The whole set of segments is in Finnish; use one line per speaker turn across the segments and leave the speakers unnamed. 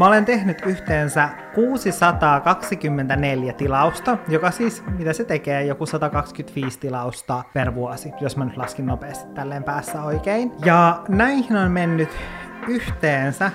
Mä olen tehnyt yhteensä 624 tilausta, joka siis, mitä se tekee, joku 125 tilausta per vuosi, jos mä nyt laskin nopeasti tälleen päässä oikein. Ja näihin on mennyt yhteensä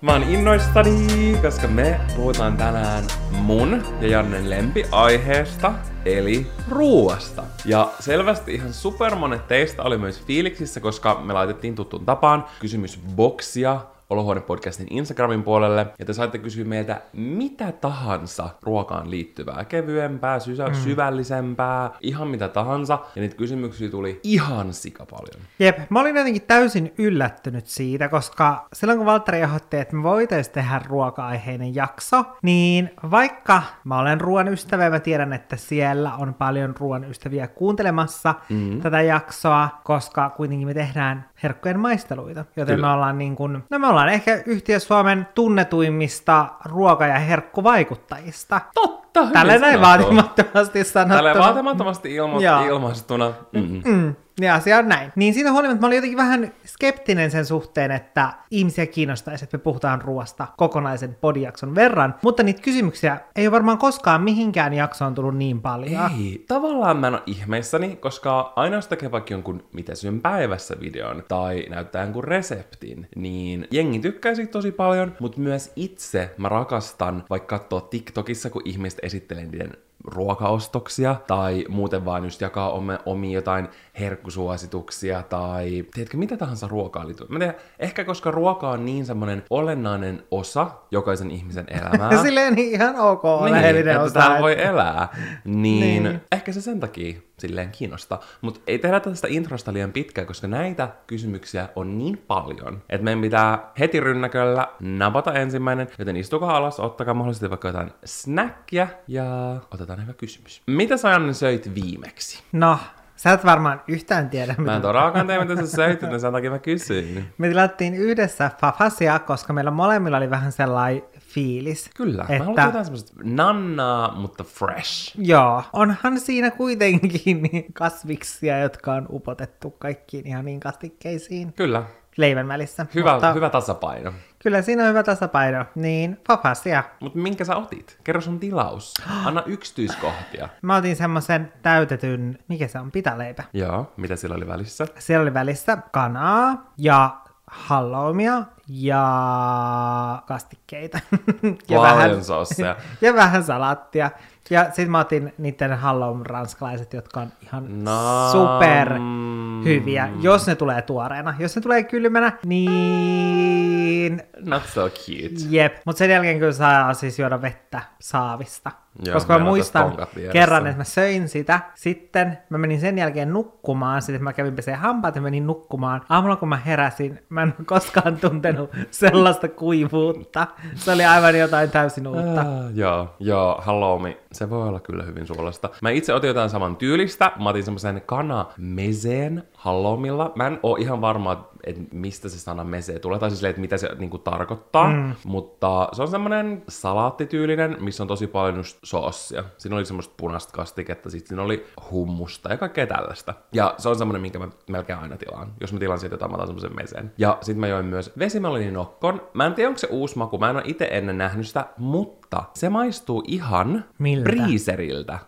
Mä oon innoissani, koska me puhutaan tänään mun ja Jannen lempiaiheesta, eli ruuasta. Ja selvästi ihan supermonet teistä oli myös fiiliksissä, koska me laitettiin tuttuun tapaan kysymysboksia Olohuone-podcastin Instagramin puolelle, ja te saitte kysyä meiltä mitä tahansa ruokaan liittyvää, kevyempää, sysä- mm. syvällisempää, ihan mitä tahansa, ja niitä kysymyksiä tuli ihan sika paljon.
Jep, mä olin jotenkin täysin yllättynyt siitä, koska silloin kun Valtteri ehdotti, että me voitaisiin tehdä ruoka-aiheinen jakso, niin vaikka mä olen ruoan ystävä ja mä tiedän, että siellä on paljon ruoan ystäviä kuuntelemassa mm. tätä jaksoa, koska kuitenkin me tehdään herkkujen maisteluita, joten Kyllä. me ollaan niin kuin, no me ollaan ehkä yhtiö Suomen tunnetuimmista ruoka- ja herkkuvaikuttajista.
Totta,
Tällä näin vaatimattomasti sanottuna.
Tällä vaatimattomasti ilmo- ilmaistuna. Mm-mm. Mm.
Ja asia on näin. Niin siitä huolimatta mä olin jotenkin vähän skeptinen sen suhteen, että ihmisiä kiinnostaisi, että me puhutaan ruoasta kokonaisen podijakson verran, mutta niitä kysymyksiä ei ole varmaan koskaan mihinkään jaksoon tullut niin paljon.
Ei, tavallaan mä en ole ihmeissäni, koska aina jos tekee vaikka jonkun mitä syön päivässä videon tai näyttää jonkun reseptin, niin jengi tykkää siitä tosi paljon, mutta myös itse mä rakastan vaikka katsoa TikTokissa, kun ihmiset esittelee niiden ruokaostoksia tai muuten vaan just jakaa omia jotain herkkusuosituksia tai tiedätkö, mitä tahansa ruokaa liittyy. Mä tiedän, ehkä koska ruoka on niin semmoinen olennainen osa jokaisen ihmisen elämää.
Silleen ihan ok
niin, että osa. voi elää. Niin, niin, ehkä se sen takia silleen kiinnostaa. Mutta ei tehdä tästä introsta liian pitkään, koska näitä kysymyksiä on niin paljon, että meidän pitää heti rynnäköllä napata ensimmäinen, joten istukaa alas, ottakaa mahdollisesti vaikka jotain snackia ja otetaan hyvä kysymys. Mitä sä Janne söit viimeksi?
No, Sä et varmaan yhtään tiedä.
Mitä... Mä en todellakaan tiedä, mitä sä söit, niin sen takia mä kysyin.
Me tilattiin yhdessä fafasia, koska meillä molemmilla oli vähän sellainen fiilis.
Kyllä, että... mä haluan jotain semmoista nannaa, mutta fresh.
Joo, onhan siinä kuitenkin niin kasviksia, jotka on upotettu kaikkiin ihan niin kastikkeisiin.
Kyllä.
Leivän välissä.
Hyvä, mutta... hyvä tasapaino.
Kyllä siinä on hyvä tasapaino. Niin, papasia.
Mutta minkä sä otit? Kerro sun tilaus. Anna yksityiskohtia.
Mä otin semmoisen täytetyn, mikä se on, pitaleipä.
Joo, mitä siellä oli välissä?
Siellä oli välissä kanaa ja halloumia ja kastikkeita.
ja vähän,
ja vähän salattia. Ja sitten mä otin niiden halloum ranskalaiset, jotka on ihan no. super hyviä, jos ne tulee tuoreena. Jos ne tulee kylmänä, niin...
Not so cute.
Jep, mutta sen jälkeen kyllä saa siis juoda vettä saavista. Joo, Koska mä muistan kerran, että mä söin sitä, sitten mä menin sen jälkeen nukkumaan, sitten mä kävin peseen hampaat ja menin nukkumaan. Aamulla kun mä heräsin, mä en koskaan tuntenut sellaista kuivuutta. Se oli aivan jotain täysin uutta. Uh,
joo, joo, halloumi, se voi olla kyllä hyvin suolasta. Mä itse otin jotain saman tyylistä, mä otin semmoisen kana mezeen halloumilla. Mä en oo ihan varma, että mistä se sana mese tulee, tai siis että mitä se niinku tarkoittaa, mm. mutta se on semmoinen salaattityylinen, missä on tosi paljon just soossia. Siinä oli semmoista punaista kastiketta, sitten siinä oli hummusta ja kaikkea tällaista. Ja se on semmoinen, minkä mä melkein aina tilaan. Jos mä tilaan siitä jotain, mä otan semmoisen meseen. Ja sitten mä join myös vesimelinin nokkon. Mä en tiedä, onko se uusi maku, mä en ole itse ennen nähnyt sitä, mutta se maistuu ihan Miltä? briiseriltä.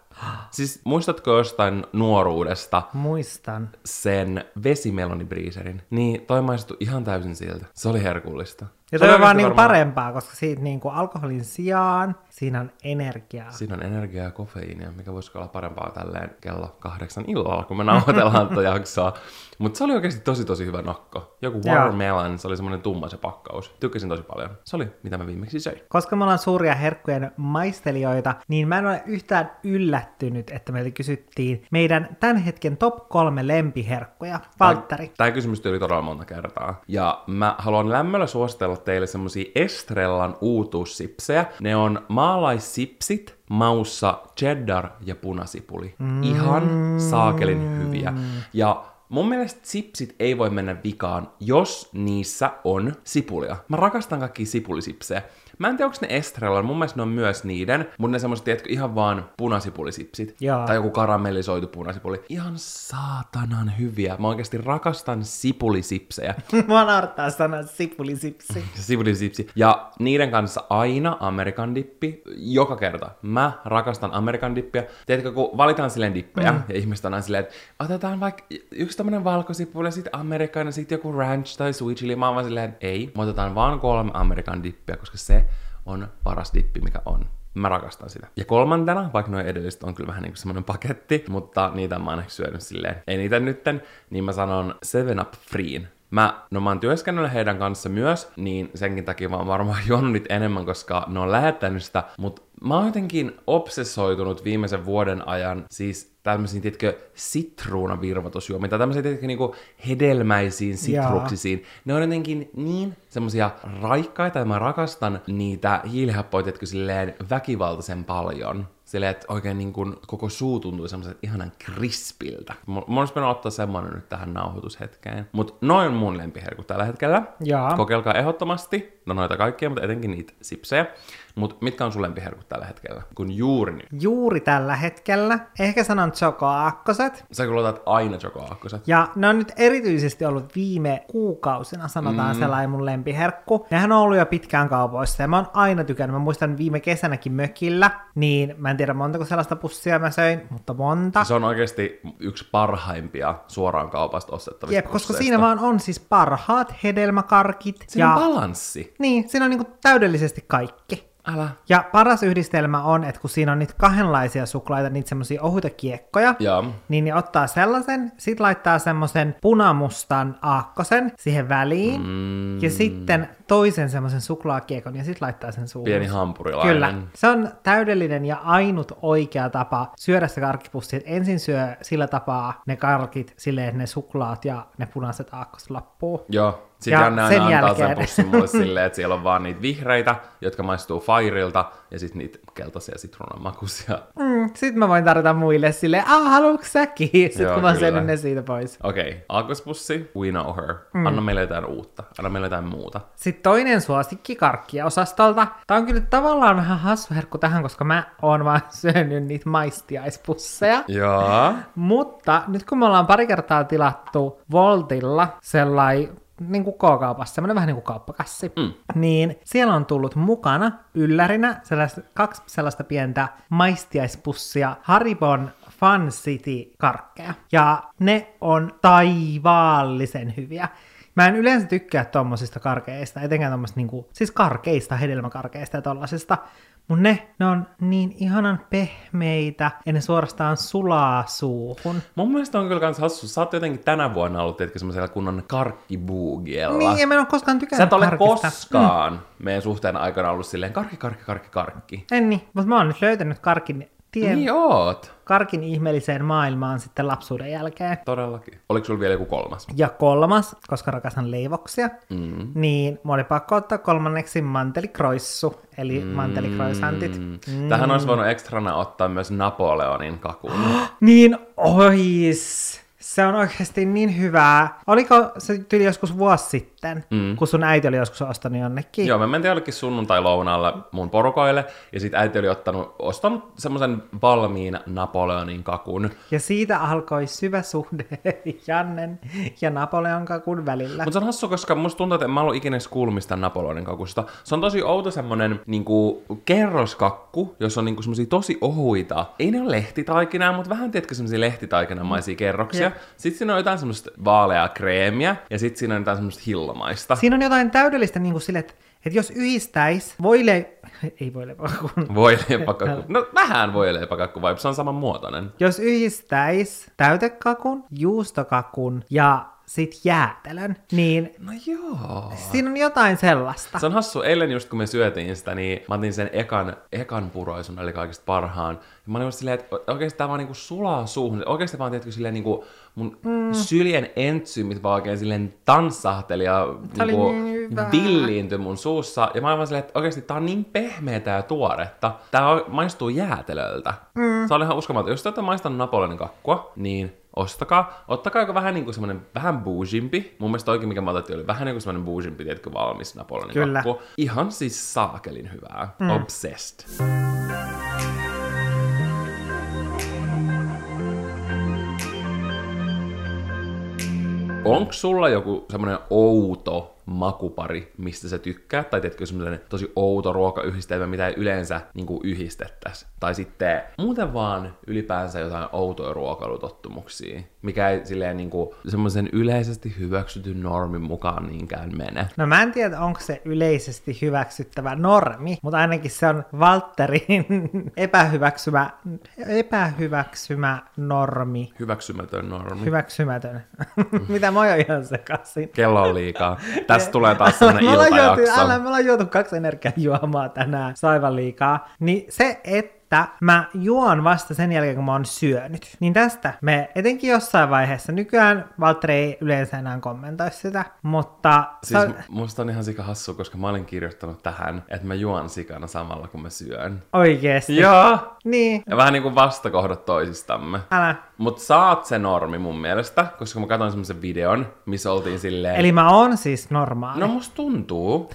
Siis muistatko jostain nuoruudesta?
Muistan.
Sen vesimelonibriiserin. Niin toi maistui ihan täysin siltä. Se oli herkullista.
Ja toi on vaan niin parempaa, koska siitä niin kuin alkoholin sijaan siinä on energiaa.
Siinä on energiaa ja kofeiinia, mikä voisi olla parempaa tälleen kello kahdeksan illalla, kun me nauhoitellaan tätä jaksoa. Mutta se oli oikeasti tosi tosi hyvä nokko. Joku watermelon, se oli semmoinen tumma se pakkaus. Tykkäsin tosi paljon. Se oli, mitä mä viimeksi söin.
Koska me ollaan suuria herkkujen maistelijoita, niin mä en ole yhtään yllättynyt, että meiltä kysyttiin meidän tämän hetken top kolme lempiherkkuja. Valtteri.
Tämä kysymys tuli todella monta kertaa. Ja mä haluan lämmöllä suositella teille semmosia Estrellan uutuussipsejä. Ne on maalaissipsit, maussa cheddar ja punasipuli. Mm. Ihan saakelin hyviä. Ja mun mielestä sipsit ei voi mennä vikaan, jos niissä on sipulia. Mä rakastan kaikki sipulisipsejä. Mä en tiedä, onko ne Estrella, mun mielestä ne on myös niiden, mutta ne semmoiset, tiedätkö, ihan vaan punasipulisipsit.
Jaa.
Tai joku karamellisoitu punasipuli. Ihan saatanan hyviä. Mä oikeasti rakastan sipulisipsejä.
Mua naurattaa sanoa sipulisipsi.
Sipulisipsi. Ja niiden kanssa aina Amerikan dippi. Joka kerta. Mä rakastan Amerikan dippiä. Tiedätkö, kun valitaan silleen dippejä, mm. ja ihmiset on aina silleen, että otetaan vaikka yksi tämmönen valkosipuli, sitten Amerikan, ja sitten joku ranch tai sweet chili. Mä oon vaan silleen, että ei. Me otetaan vaan kolme Amerikan dippiä, koska se on paras dippi, mikä on. Mä rakastan sitä. Ja kolmantena, vaikka noin edelliset on kyllä vähän niin kuin semmoinen paketti, mutta niitä mä oon syönyt silleen eniten nytten, niin mä sanon 7-Up Freen. Mä, no mä oon työskennellyt heidän kanssa myös, niin senkin takia mä oon varmaan juonut niitä enemmän, koska ne on lähettänyt sitä, mutta mä oon jotenkin obsessoitunut viimeisen vuoden ajan siis tämmöisiin, tiedätkö, sitruunavirvoitusjuomia, tai tämmöisiä, tiedätkö, niinku hedelmäisiin sitruksisiin. Ne on jotenkin niin semmoisia raikkaita, ja mä rakastan niitä hiilihappoja, tiedätkö, silleen väkivaltaisen paljon. Silleen, että oikein niin kuin koko suu tuntuu semmoisen ihanan krispiltä. Mun olisi pitänyt ottaa semmoinen nyt tähän nauhoitushetkeen. Mutta noin mun lempiherkut tällä hetkellä.
Jaa.
Kokeilkaa ehdottomasti. No noita kaikkia, mutta etenkin niitä sipsejä. Mutta mitkä on sun lempiherkut tällä hetkellä? Kun juuri nyt.
Juuri tällä hetkellä. Ehkä sanon Choco Aakkoset.
Sä kyllä otat aina chokoaakkoset.
Ja ne on nyt erityisesti ollut viime kuukausina, sanotaan mm. sellainen mun lempiherkku. Nehän on ollut jo pitkään kaupoissa ja mä oon aina tykännyt. Mä muistan viime kesänäkin mökillä, niin mä en tiedä montako sellaista pussia mä söin, mutta monta.
Se on oikeasti yksi parhaimpia suoraan kaupasta ostettavista
Jep, koska siinä vaan on siis parhaat hedelmäkarkit.
Siinä
ja...
on balanssi.
Niin, siinä on niinku täydellisesti kaikki.
Älä.
Ja paras yhdistelmä on, että kun siinä on niitä kahdenlaisia suklaita, niitä semmoisia ohuita kiekkoja,
Joo.
niin ne ottaa sellaisen, sit laittaa semmoisen punamustan aakkosen siihen väliin, mm. ja sitten toisen semmoisen suklaakiekon, ja sit laittaa sen suuhun.
Pieni hampurilainen.
Kyllä. Se on täydellinen ja ainut oikea tapa syödä se karkkipussi, että ensin syö sillä tapaa ne karkit silleen, että ne suklaat ja ne punaiset aakkos loppuu.
Joo. Sitten
Ja
Janne aina
sen
antaa
jälkeen-
sen pussin mulle silleen, että siellä on vaan niitä vihreitä, jotka maistuu Fairilta, ja sitten niitä keltaisia sitruunamakuisia.
Mm, sitten mä voin tarjota muille silleen, ah, haluatko säkin? Sitten
Joo,
kun mä syönyt ne siitä pois.
Okei, okay. aakospussi, we know her. Mm. Anna meille jotain uutta. Anna meille jotain muuta.
Sitten toinen suosikki karkkia-osastolta. Tämä on kyllä tavallaan vähän hassu herkku tähän, koska mä oon vaan syönyt niitä maistiaispusseja.
Joo.
Mutta nyt kun me ollaan pari kertaa tilattu Voltilla sellai niin kuin K-kaupassa, semmoinen vähän niin kuin kauppakassi, mm. niin siellä on tullut mukana yllärinä sellaista, kaksi sellaista pientä maistiaispussia Haribon Fun City karkkeja. Ja ne on taivaallisen hyviä. Mä en yleensä tykkää tommosista karkeista, etenkään tommosista niinku, siis karkeista, hedelmäkarkeista ja tollasista. Mutta ne, ne on niin ihanan pehmeitä ja ne suorastaan sulaa suuhun.
Mun mielestä on kyllä kans hassu. Sä oot jotenkin tänä vuonna ollut, tiedätkö, semmoisella kunnon karkkibuugiella.
Niin, ja mä en ole koskaan
Sä
tykännyt
et ole
karkista.
koskaan mm. meidän suhteen aikana ollut silleen karkki, karkki, karkki, karkki.
En niin, mutta mä oon nyt löytänyt karkin tien,
Niin oot.
karkin ihmeelliseen maailmaan sitten lapsuuden jälkeen.
Todellakin. Oliko sulla vielä joku kolmas?
Ja kolmas, koska rakastan leivoksia, mm. niin mua oli pakko ottaa kolmanneksi mantelikroissu, eli mm. mantelikroisantit.
Mm. Tähän olisi voinut ekstrana ottaa myös Napoleonin kakun.
Niin ois! Se on oikeasti niin hyvää. Oliko se tyyli joskus vuosi sitten, mm. kun sun äiti oli joskus ostanut jonnekin?
Joo, me mentiin jollekin sunnuntai-lounaalle mun porukoille, ja sit äiti oli ottanut, ostanut semmoisen valmiin Napoleonin kakun.
Ja siitä alkoi syvä suhde Jannen ja Napoleon kakun välillä.
Mutta se on hassu, koska musta tuntuu, että en mä ollut ikinä kuullut mistään Napoleonin kakusta. Se on tosi outo semmonen niinku, kerroskakku, jossa on niinku semmosia tosi ohuita. Ei ne ole lehtitaikinaa, mutta vähän tiedätkö semmosia lehtitaikinamaisia kerroksia.
Jep.
Sitten siinä on jotain semmoista vaaleaa kreemiä, ja sitten siinä on jotain semmoista hillomaista.
Siinä on jotain täydellistä niin kuin sille, että, että jos yhdistäis voile... Ei voileipakun.
Voi leipäkakku. No vähän voi leipäkakku, vai se on saman muotoinen.
Jos yhdistäis täytekakun, juustokakun ja sit jäätelön, niin
No joo.
siinä on jotain sellaista.
Se on hassu, eilen just kun me syötiin sitä, niin mä otin sen ekan, ekan puroisun, eli kaikista parhaan. Ja mä olin just silleen, että oikeasti tää vaan niinku sulaa suuhun. Oikeasti vaan, tiedätkö, silleen niinku mun mm. syljen entsyymit vaan oikein silleen tanssahteli ja
Tää
niinku
niin
villiintyi mun suussa. Ja mä olin vaan silleen, että oikeasti tää on niin pehmeätä ja tuoretta. Tää maistuu jäätelöltä. Mm. Se oli ihan uskomaton. Jos te olette maistanut Napoleonin kakkua, niin ostakaa. Ottakaa joku vähän niinku semmonen vähän boujimpi. Mun mielestä oikein mikä mä otettiin oli vähän niinku semmonen boujimpi, tiedätkö, valmis Napoleonin
Kyllä.
kakku. Ihan siis saakelin hyvää. Mm. Obsessed. Onko sulla joku semmoinen outo makupari, mistä sä tykkäät? Tai tiedätkö semmoinen tosi outo ruokayhdistelmä, mitä ei yleensä niin yhdistettäisi? Tai sitten muuten vaan ylipäänsä jotain outoja ruokailutottumuksia, mikä ei silleen niin kuin semmoisen yleisesti hyväksytyn normin mukaan niinkään mene.
No mä en tiedä, onko se yleisesti hyväksyttävä normi, mutta ainakin se on Valtterin epähyväksymä, epähyväksymä normi.
Hyväksymätön normi.
Hyväksymätön. Mitä mä oon ihan sekaisin.
Kello on liikaa. Tästä tulee taas
juotu,
iltajakso.
älä, me ollaan juotu kaksi energiajuomaa tänään, saivan liikaa. Niin se, että mä juon vasta sen jälkeen, kun mä oon syönyt. Niin tästä me etenkin jossain vaiheessa, nykyään Valtteri ei yleensä enää kommentoi sitä, mutta...
Siis m- musta on ihan sika hassu, koska mä olin kirjoittanut tähän, että mä juon sikana samalla kun mä syön.
oikeesti.
Joo.
Niin,
Ja vähän niinku vastakohdat toisistamme.
älä.
Mut saat se normi mun mielestä, koska mä katsoin semmoisen videon, missä oltiin silleen...
Eli mä oon siis normaali.
No musta tuntuu,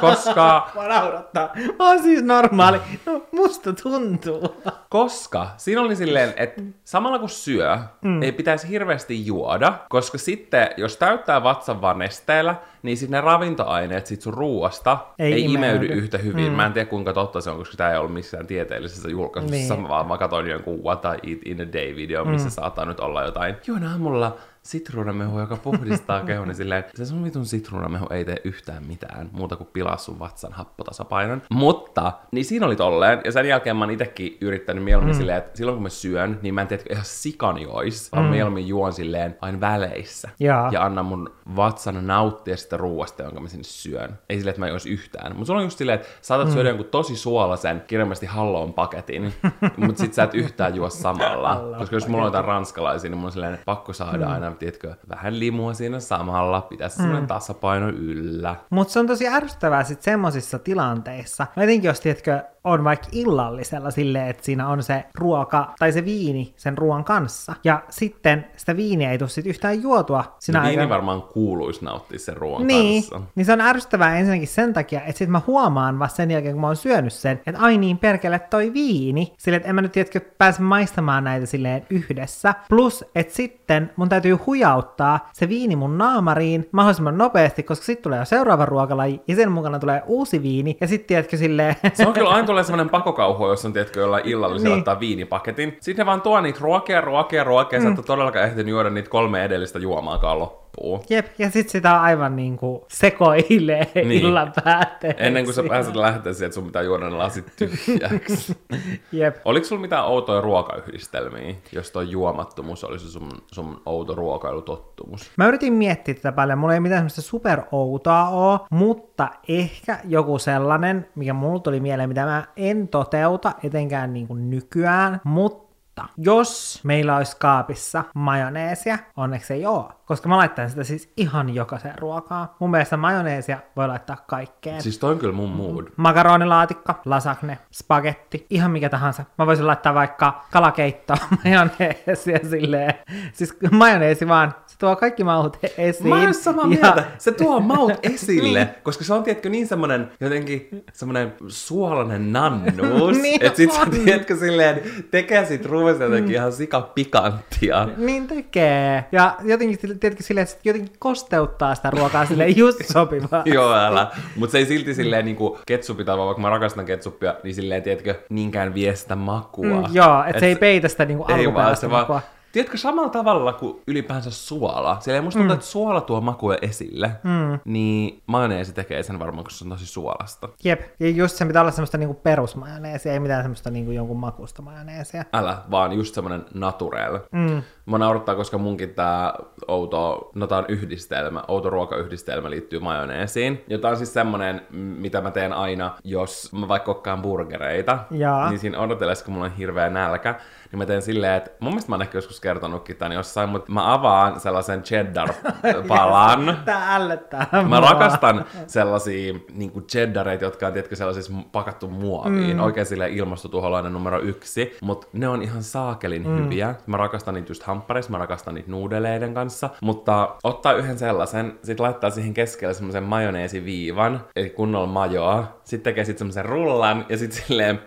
koska,
Mä naurattaa. Mä oon siis normaali. No, musta tuntuu.
koska siinä oli silleen, että samalla kun syö, mm. ei pitäisi hirveästi juoda, koska sitten jos täyttää vatsan vaan nesteellä, niin sitten ne ravintoaineet sit sun ruuasta
Ei
ei, imeydy.
imeydy.
yhtä hyvin. Mm. Mä en tiedä kuinka totta se on, koska tämä ei ollut missään tieteellisessä julkaisussa,
Niin.
vaan mä katsoin jonkun What I Eat in a Day video, missä mm. saattaa nyt olla jotain. Juon aamulla sitruunamehu, joka puhdistaa kehon, niin silleen, se sun vitun sitruunamehu ei tee yhtään mitään, muuta kuin pilaa sun vatsan happotasapainon. Mutta, niin siinä oli tolleen, ja sen jälkeen mä oon itekin yrittänyt mieluummin mm. silleen, että silloin kun mä syön, niin mä en tiedä, ihan sikan jois, vaan mm. mieluummin juon silleen aina väleissä.
Jaa.
Ja annan mun vatsan nauttia sitä ruuasta, jonka mä sinne syön. Ei silleen, että mä en yhtään. Mutta sulla on just silleen, että saatat mm. syödä jonkun tosi suolasen, kirjallisesti hallon paketin, mutta sit sä et yhtään juo samalla. Koska jos mulla on jotain ranskalaisia, niin mulla on silleen pakko saada mm. aina, tiedätkö, vähän limua siinä samalla, pitää se semmoinen tasapaino yllä.
Mutta se on tosi ärsyttävää sitten semmosissa tilanteissa. No etenkin jos, tiedätkö, on vaikka illallisella silleen, että siinä on se ruoka tai se viini sen ruoan kanssa. Ja sitten sitä viiniä ei tule sit yhtään juotua sinä
Niin viini
aikana.
varmaan kuuluisi nauttia sen ruoan
Niin,
kanssa.
niin se on ärsyttävää ensinnäkin sen takia, että sit mä huomaan vasta sen jälkeen, kun mä oon syönyt sen, että ai niin perkele toi viini, sille että en mä nyt tiedätkö pääse maistamaan näitä silleen yhdessä. Plus, että sitten mun täytyy hujauttaa se viini mun naamariin mahdollisimman nopeasti, koska sitten tulee jo seuraava ruokalaji ja sen mukana tulee uusi viini ja sitten tiedätkö silleen...
Se on kyllä aina tulee semmoinen pakokauhu, jos on tiedätkö jollain illallisella
Niin.
ottaa viinipaketin. Sitten ne vaan tuo niitä ruokia, ruokia, ruokia, mm. sä et todellakaan ehtinyt juoda niitä kolme edellistä juomaakaan loppuun.
Jep, ja sitten sitä aivan niinku sekoilee niin.
Niin.
illan päätteeksi.
Ennen kuin sä pääset lähteä siihen, että sun pitää juoda ne lasit tyhjäksi.
Jep.
Oliko sulla mitään outoja ruokayhdistelmiä, jos toi juomattomuus olisi sun, sun outo ruokailutottumus?
Mä yritin miettiä tätä paljon, mulla ei mitään semmoista superoutoa oo, mutta ehkä joku sellainen, mikä mulla tuli mieleen, mitä mä en toteuta etenkään niin kuin nykyään, mutta jos meillä olisi kaapissa majoneesia, onneksi ei oo, koska mä laittaisin sitä siis ihan jokaiseen ruokaan. Mun mielestä majoneesia voi laittaa kaikkeen.
Siis toi on kyllä mun mood.
Makaronilaatikko, lasagne, spagetti, ihan mikä tahansa. Mä voisin laittaa vaikka kalakeittoa, majoneesia silleen. Siis majoneesi vaan, tuo kaikki maut esiin.
Mä oon samaa
Ja-
mieltä. Se tuo maut esille,
Niin.
koska se on, tiedätkö, niin semmonen jotenkin semmonen suolainen nannuus.
Niin
että sit sä,
on.
tiedätkö, silleen tekee sit ruuasta jotenkin ihan sikapikanttia.
Niin tekee. Ja jotenkin, tiedätkö, silleen, että jotenkin kosteuttaa sitä ruokaa silleen just sopivaa.
Joo, älä. Mutta se ei silti silleen niinku ketsupita, vaan vaikka mä rakastan ketsuppia, niin silleen, tiedätkö, niinkään vie sitä makua.
Mm, joo, että se ei peitä sitä niinku
Ei vaan,
alkuperäistä
se vaan,
makua.
Tiedätkö, samalla tavalla kuin ylipäänsä suola. Siellä ei musta tuntuu, että suola tuo makuja esille. Mm. Niin majoneesi tekee sen varmaan, koska se on tosi suolasta.
Jep, ja just se pitää olla semmoista niinku perusmajoneesia, ei mitään semmoista niinku jonkun makusta majoneesia.
Älä, vaan just semmonen naturel. Mm. Mä naurattaa, koska munkin tää outo, no tää on yhdistelmä, outo ruokayhdistelmä liittyy majoneesiin. Tää on siis semmonen, m, mitä mä teen aina, jos mä vaikka kokkaan burgereita.
Jaa.
Niin siinä odotellessa, kun mulla on hirveä nälkä, niin mä teen silleen, että mun mielestä mä oon ehkä joskus kertonutkin tän jossain, mutta mä avaan sellaisen cheddar-palan.
Tää ällöttää
Mä rakastan sellaisia niin kuin cheddareita, jotka on tiedätkö, sellaisissa pakattu muoviin. Mm. Oikein sille ilmastotuholainen numero yksi. Mutta ne on ihan saakelin mm. hyviä. Mä rakastan niitä just hamppareissa, mä rakastan niitä nuudeleiden kanssa. Mutta ottaa yhden sellaisen, sit laittaa siihen keskelle semmoisen majoneesiviivan, eli kunnolla majoa. Sitten tekee sit semmoisen rullan ja sitten silleen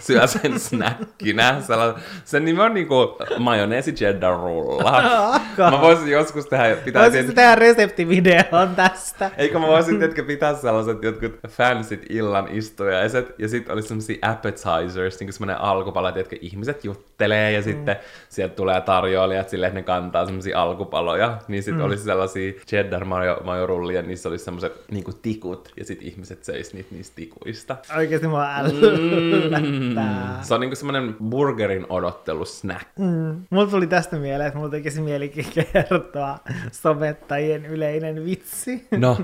syö sen snäkkinä. Sella- Sen nimi on niinku majoneesi cheddar rulla. Mä voisin joskus tehdä, pitää
Voisitko tehdä reseptivideon tästä?
Eikö mä voisin, tietenkin pitää sellaiset jotkut fansit illan istujaiset, ja sitten olisi semmosia appetizers, niin kuin semmoinen alkupala, että ihmiset juttelee, ja mm. sitten sieltä tulee tarjoilijat silleen, että ne kantaa semmosia alkupaloja, niin sitten mm. olisi sellaisia cheddar majo, majorullia, niissä olisi semmoiset niinku tikut, ja sitten ihmiset söis niitä niistä tikuista.
Oikeesti mua ällöttää.
Se on niinku semmoinen burgerin odottelusnack.
Mm. Mulla tuli tästä mieleen, että mulla tekisi mielikin kertoa somettajien yleinen vitsi.
No,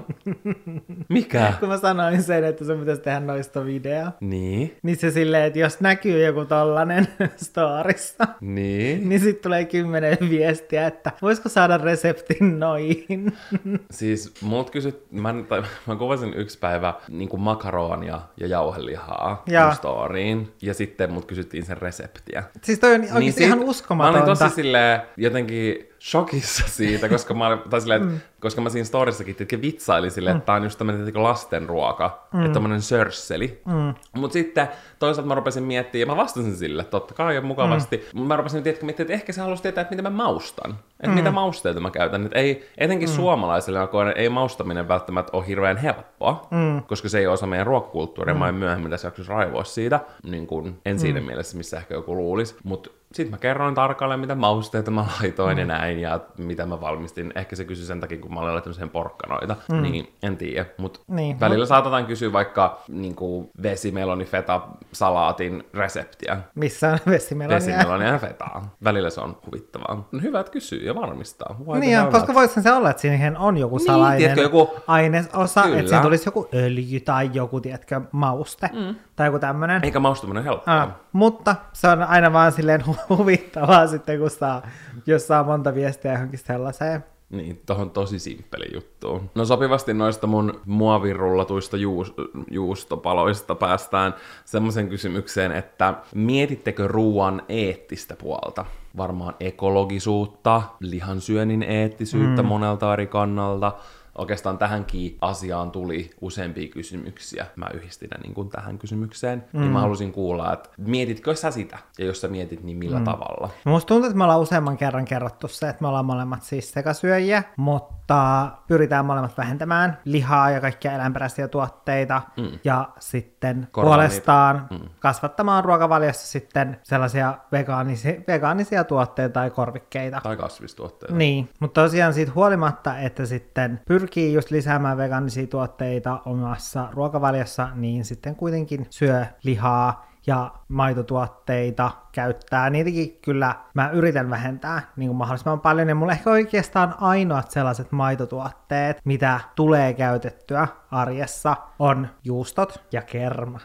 mikä?
Kun mä sanoin sen, että sun pitäisi tehdä noista video.
Niin,
Niin se silleen, että jos näkyy joku tollanen storissa,
niin.
niin sitten tulee kymmenen viestiä, että voisiko saada reseptin noihin.
Siis mut kysyt, mä, tai, mä kuvasin yksi päivä niin makaronia ja jauhelihaa
Jaa.
mun ja sitten mut kysyttiin sen reseptiä.
Siis toi on oikeasti
sit
ihan
Mä
uskomatonta.
olin tosi silleen jotenkin shokissa siitä, koska mä, olin- tai silleen, mm. koska mä siinä storissakin tietenkin vitsailin silleen, että tää on just tietenkin lastenruoka, mm. että tämmönen sörsseli. Mm. Mut sitten toisaalta mä rupesin miettimään, ja mä vastasin sille, totta kai on mukavasti. Mm. Mä rupesin tietenkin miettimään, että ehkä se halusi tietää, että mitä mä maustan. Että mm. mitä mausteita mä käytän. Että ei, etenkin mm. suomalaisille alkoinen, ei maustaminen välttämättä ole hirveän helppoa, mm. koska se ei ole osa meidän ruokakulttuuria. Mm. Mä en myöhemmin tässä jaksossa raivoa siitä, niin kuin, en siinä mielessä, missä ehkä joku luulisi. Mutta sitten mä kerroin tarkalleen, mitä mausteita mä laitoin mm. ja näin, ja mitä mä valmistin. Ehkä se kysyi sen takia, kun mä olin laittanut siihen porkkanoita, mm. niin en tiedä. Mutta
Niin.
välillä saatetaan kysyä vaikka niin kuin vesimeloni feta salaatin reseptiä.
Missä on vesimelonia?
Vesimeloni ja fetaa. Välillä se on huvittavaa. No hyvä, että kysyy ja varmistaa. Why
Niin, on, koska voisihan se olla, että siihen on joku
Niin,
salainen
tiedätkö, joku-
ainesosa,
Kyllä.
että siinä tulisi joku öljy tai joku, tiedätkö, mauste mm. tai joku tämmöinen.
Eikä maustuminen helppoa.
Ah, mutta se on aina vaan silleen hu- huvittavaa sitten, kun saa, jos saa monta viestiä johonkin sellaiseen.
Niin, tohon tosi simppeli juttu. No sopivasti noista mun muovirullatuista juus, juustopaloista päästään semmoisen kysymykseen, että mietittekö ruoan eettistä puolta? Varmaan ekologisuutta, lihansyönnin eettisyyttä mm. monelta eri kannalta. Oikeastaan tähänkin asiaan tuli useampia kysymyksiä. Mä yhdistin ne niin kuin tähän kysymykseen. Mm. Niin mä halusin kuulla, että mietitkö sä sitä? Ja jos sä mietit, niin millä mm. tavalla?
Musta tuntuu, että me ollaan useamman kerran kerrottu se, että me ollaan molemmat siis sekasyöjiä, mutta pyritään molemmat vähentämään lihaa ja kaikkia eläinperäisiä tuotteita mm. ja sitten
Korvaa
puolestaan mm. kasvattamaan ruokavaliossa sitten sellaisia vegaanisia, vegaanisia tuotteita tai korvikkeita.
Tai kasvistuotteita.
Niin, mutta tosiaan siitä huolimatta, että sitten pyrkii just lisäämään vegaanisia tuotteita omassa ruokavaliossa, niin sitten kuitenkin syö lihaa ja maitotuotteita, käyttää. Niitäkin kyllä mä yritän vähentää niin kuin mahdollisimman paljon, ja mulla ehkä oikeastaan ainoat sellaiset maitotuotteet, mitä tulee käytettyä arjessa, on juustot ja kerma.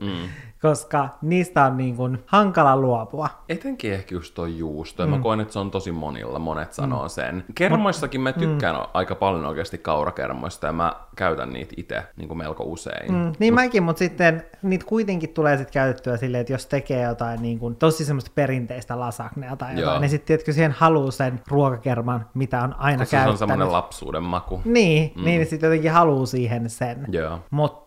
Mm. Koska niistä on niin kuin hankala luopua.
Etenkin ehkä just toi juusto, mm. mä koen, että se on tosi monilla, monet sanoo mm. sen. Kermoissakin mä tykkään mm. aika paljon oikeasti kaurakermoista, ja mä käytän niitä itse niin kuin melko usein.
Mm, niin Mut... mäkin, mutta sitten niitä kuitenkin tulee sitten käytettyä silleen, että jos tekee jotain niin kuin, tosi semmoista perinteistä lasagnea tai jotain,
Joo.
niin sitten tiedätkö, siihen haluaa sen ruokakerman, mitä on aina
Koska se on
käyttänyt.
semmoinen lapsuuden maku.
Niin, mm. niin sitten jotenkin haluaa siihen sen.
Joo.
Mutta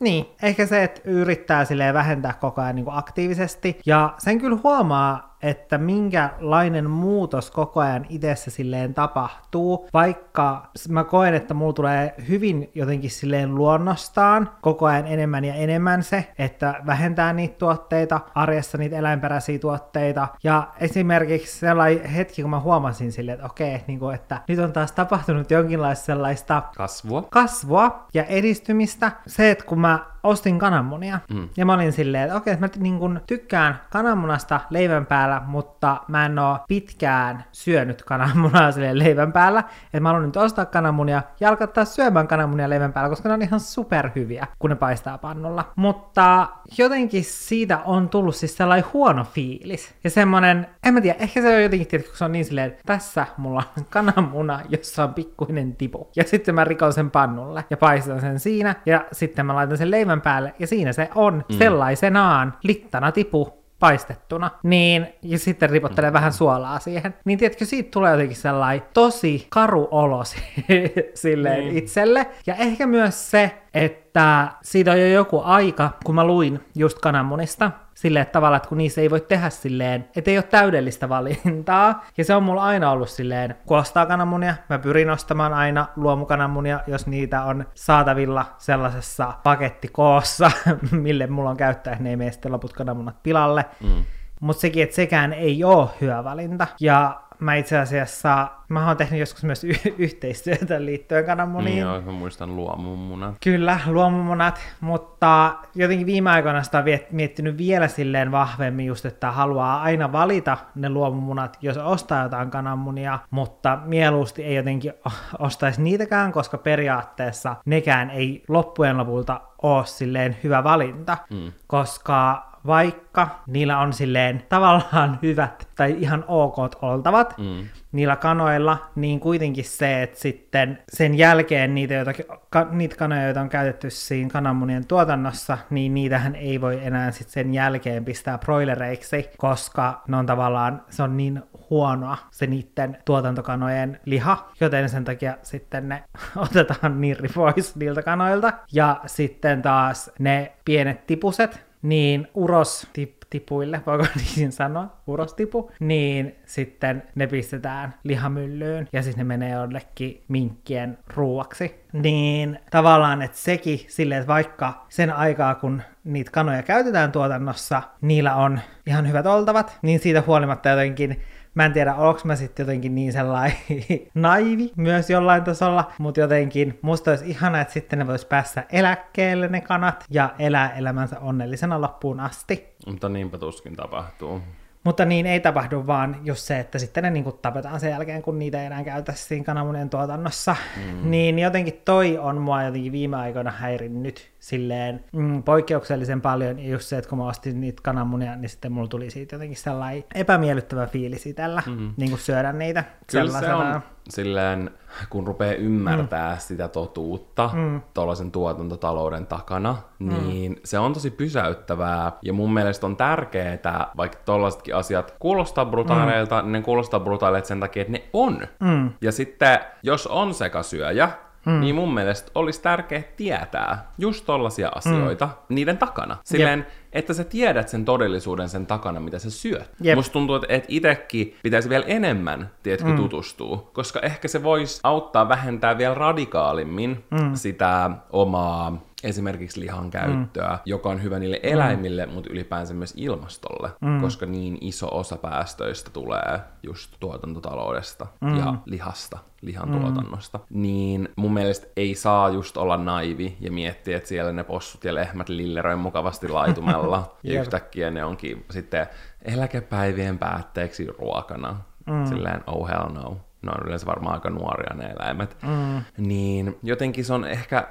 niin, ehkä se, että yrittää silleen vähentää koko ajan niin kuin aktiivisesti. Ja sen kyllä huomaa, että minkälainen muutos koko ajan itsessä silleen tapahtuu, vaikka mä koen, että mulla tulee hyvin jotenkin silleen luonnostaan koko ajan enemmän ja enemmän se, että vähentää niitä tuotteita, arjessa niitä eläinperäisiä tuotteita. Ja esimerkiksi sellainen hetki, kun mä huomasin silleen, että okei, niin kuin, että nyt on taas tapahtunut jonkinlaista sellaista
Kasvua.
kasvua ja edistymistä. Se, että kun mä ostin kananmunia. Mm. Ja mä olin silleen, että okei, okay, mä niin kun tykkään kananmunasta leivän päällä, mutta mä en oo pitkään syönyt kananmunaa silleen leivän päällä. Että mä haluan nyt ostaa kananmunia ja alkaa syömään kananmunia leivän päällä, koska ne on ihan superhyviä, kun ne paistaa pannulla. Mutta jotenkin siitä on tullut siis sellainen huono fiilis. Ja semmonen, en mä tiedä, ehkä se on jotenkin, tietysti, kun se on niin silleen, että tässä mulla on kananmuna, jossa on pikkuinen tipu. Ja sitten mä rikon sen pannulle ja paistan sen siinä. Ja sitten mä laitan sen leivän päälle ja siinä se on mm. sellaisenaan littana tipu paistettuna, niin, ja sitten ripottelee mm. vähän suolaa siihen, niin tiedätkö, siitä tulee jotenkin sellainen tosi karu olo silleen mm. itselle, ja ehkä myös se, että siitä on jo joku aika, kun mä luin just kananmunista, silleen että tavallaan, että kun niissä ei voi tehdä silleen, että ei ole täydellistä valintaa. Ja se on mulla aina ollut silleen, kun ostaa kananmunia, mä pyrin ostamaan aina luomukananmunia, jos niitä on saatavilla sellaisessa pakettikoossa, mille mulla on käyttää, ne ei mene sitten loput kananmunat pilalle. Mm. Mutta sekin, että sekään ei ole hyvä valinta. Ja mä itse asiassa, mä oon tehnyt joskus myös y- yhteistyötä liittyen kananmuniin. Niin
joo, mä muistan luomumunat.
Kyllä, luomumunat, mutta jotenkin viime aikoina sitä on miettinyt vielä silleen vahvemmin just, että haluaa aina valita ne luomumunat, jos ostaa jotain kananmunia, mutta mieluusti ei jotenkin ostaisi niitäkään, koska periaatteessa nekään ei loppujen lopulta ole silleen hyvä valinta, mm. koska vaikka niillä on silleen tavallaan hyvät tai ihan ok oltavat mm. niillä kanoilla, niin kuitenkin se, että sitten sen jälkeen niitä, joita, ka, niitä kanoja, joita on käytetty siinä kananmunien tuotannossa, niin niitähän ei voi enää sitten sen jälkeen pistää broilereiksi, koska ne on tavallaan, se on niin huonoa se niiden tuotantokanojen liha, joten sen takia sitten ne otetaan nirri pois niiltä kanoilta. Ja sitten taas ne pienet tipuset, niin uros tip, tipuille, voiko niin sanoa, urostipu, niin sitten ne pistetään lihamyllyyn ja sitten ne menee jollekin minkkien ruuaksi. Niin tavallaan, että sekin silleen, että vaikka sen aikaa, kun niitä kanoja käytetään tuotannossa, niillä on ihan hyvät oltavat, niin siitä huolimatta jotenkin Mä en tiedä, onko mä sitten jotenkin niin sellainen naivi myös jollain tasolla, mutta jotenkin musta olisi ihana, että sitten ne vois päästä eläkkeelle ne kanat ja elää elämänsä onnellisena loppuun asti.
Mutta niinpä tuskin tapahtuu.
Mutta niin ei tapahdu vaan just se, että sitten ne niinku tapetaan sen jälkeen, kun niitä ei enää käytä siinä kananmunien tuotannossa. Mm. Niin jotenkin toi on mua jotenkin viime aikoina häirinnyt silleen mm, poikkeuksellisen paljon. Ja just se, että kun mä ostin niitä kananmunia, niin sitten mulla tuli siitä jotenkin sellainen epämiellyttävä fiilis itsellä, mm. niin kuin syödä niitä.
Kyllä se on silleen, kun rupeaa ymmärtää mm. sitä totuutta mm. tuollaisen tuotantotalouden takana, mm. niin se on tosi pysäyttävää. Ja mun mielestä on tärkeää, vaikka tollaisetkin asiat kuulostaa brutaaleilta, mm. niin ne kuulostaa brutaaleilta sen takia, että ne on. Mm. Ja sitten, jos on sekasyöjä, mm. niin mun mielestä olisi tärkeää tietää just tollaisia asioita mm. niiden takana. Silleen, Jep. että sä tiedät sen todellisuuden sen takana, mitä sä syöt. Jep. Musta tuntuu, että et itekin pitäisi vielä enemmän, tiedätkö, mm. tutustua, koska ehkä se voisi auttaa vähentää vielä radikaalimmin mm. sitä omaa esimerkiksi lihan käyttöä, mm. joka on hyvä niille eläimille, mm. mutta ylipäänsä myös ilmastolle, mm. koska niin iso osa päästöistä tulee just tuotantotaloudesta mm. ja lihasta, lihan mm. tuotannosta. Niin mun mielestä ei saa just olla naivi ja miettiä, että siellä ne possut ja lehmät lilleroi mukavasti laitumella ja yhtäkkiä ne onkin sitten eläkepäivien päätteeksi ruokana. Mm. Silleen, oh hell no. Ne on yleensä varmaan aika nuoria ne eläimet. Mm. Niin jotenkin se on ehkä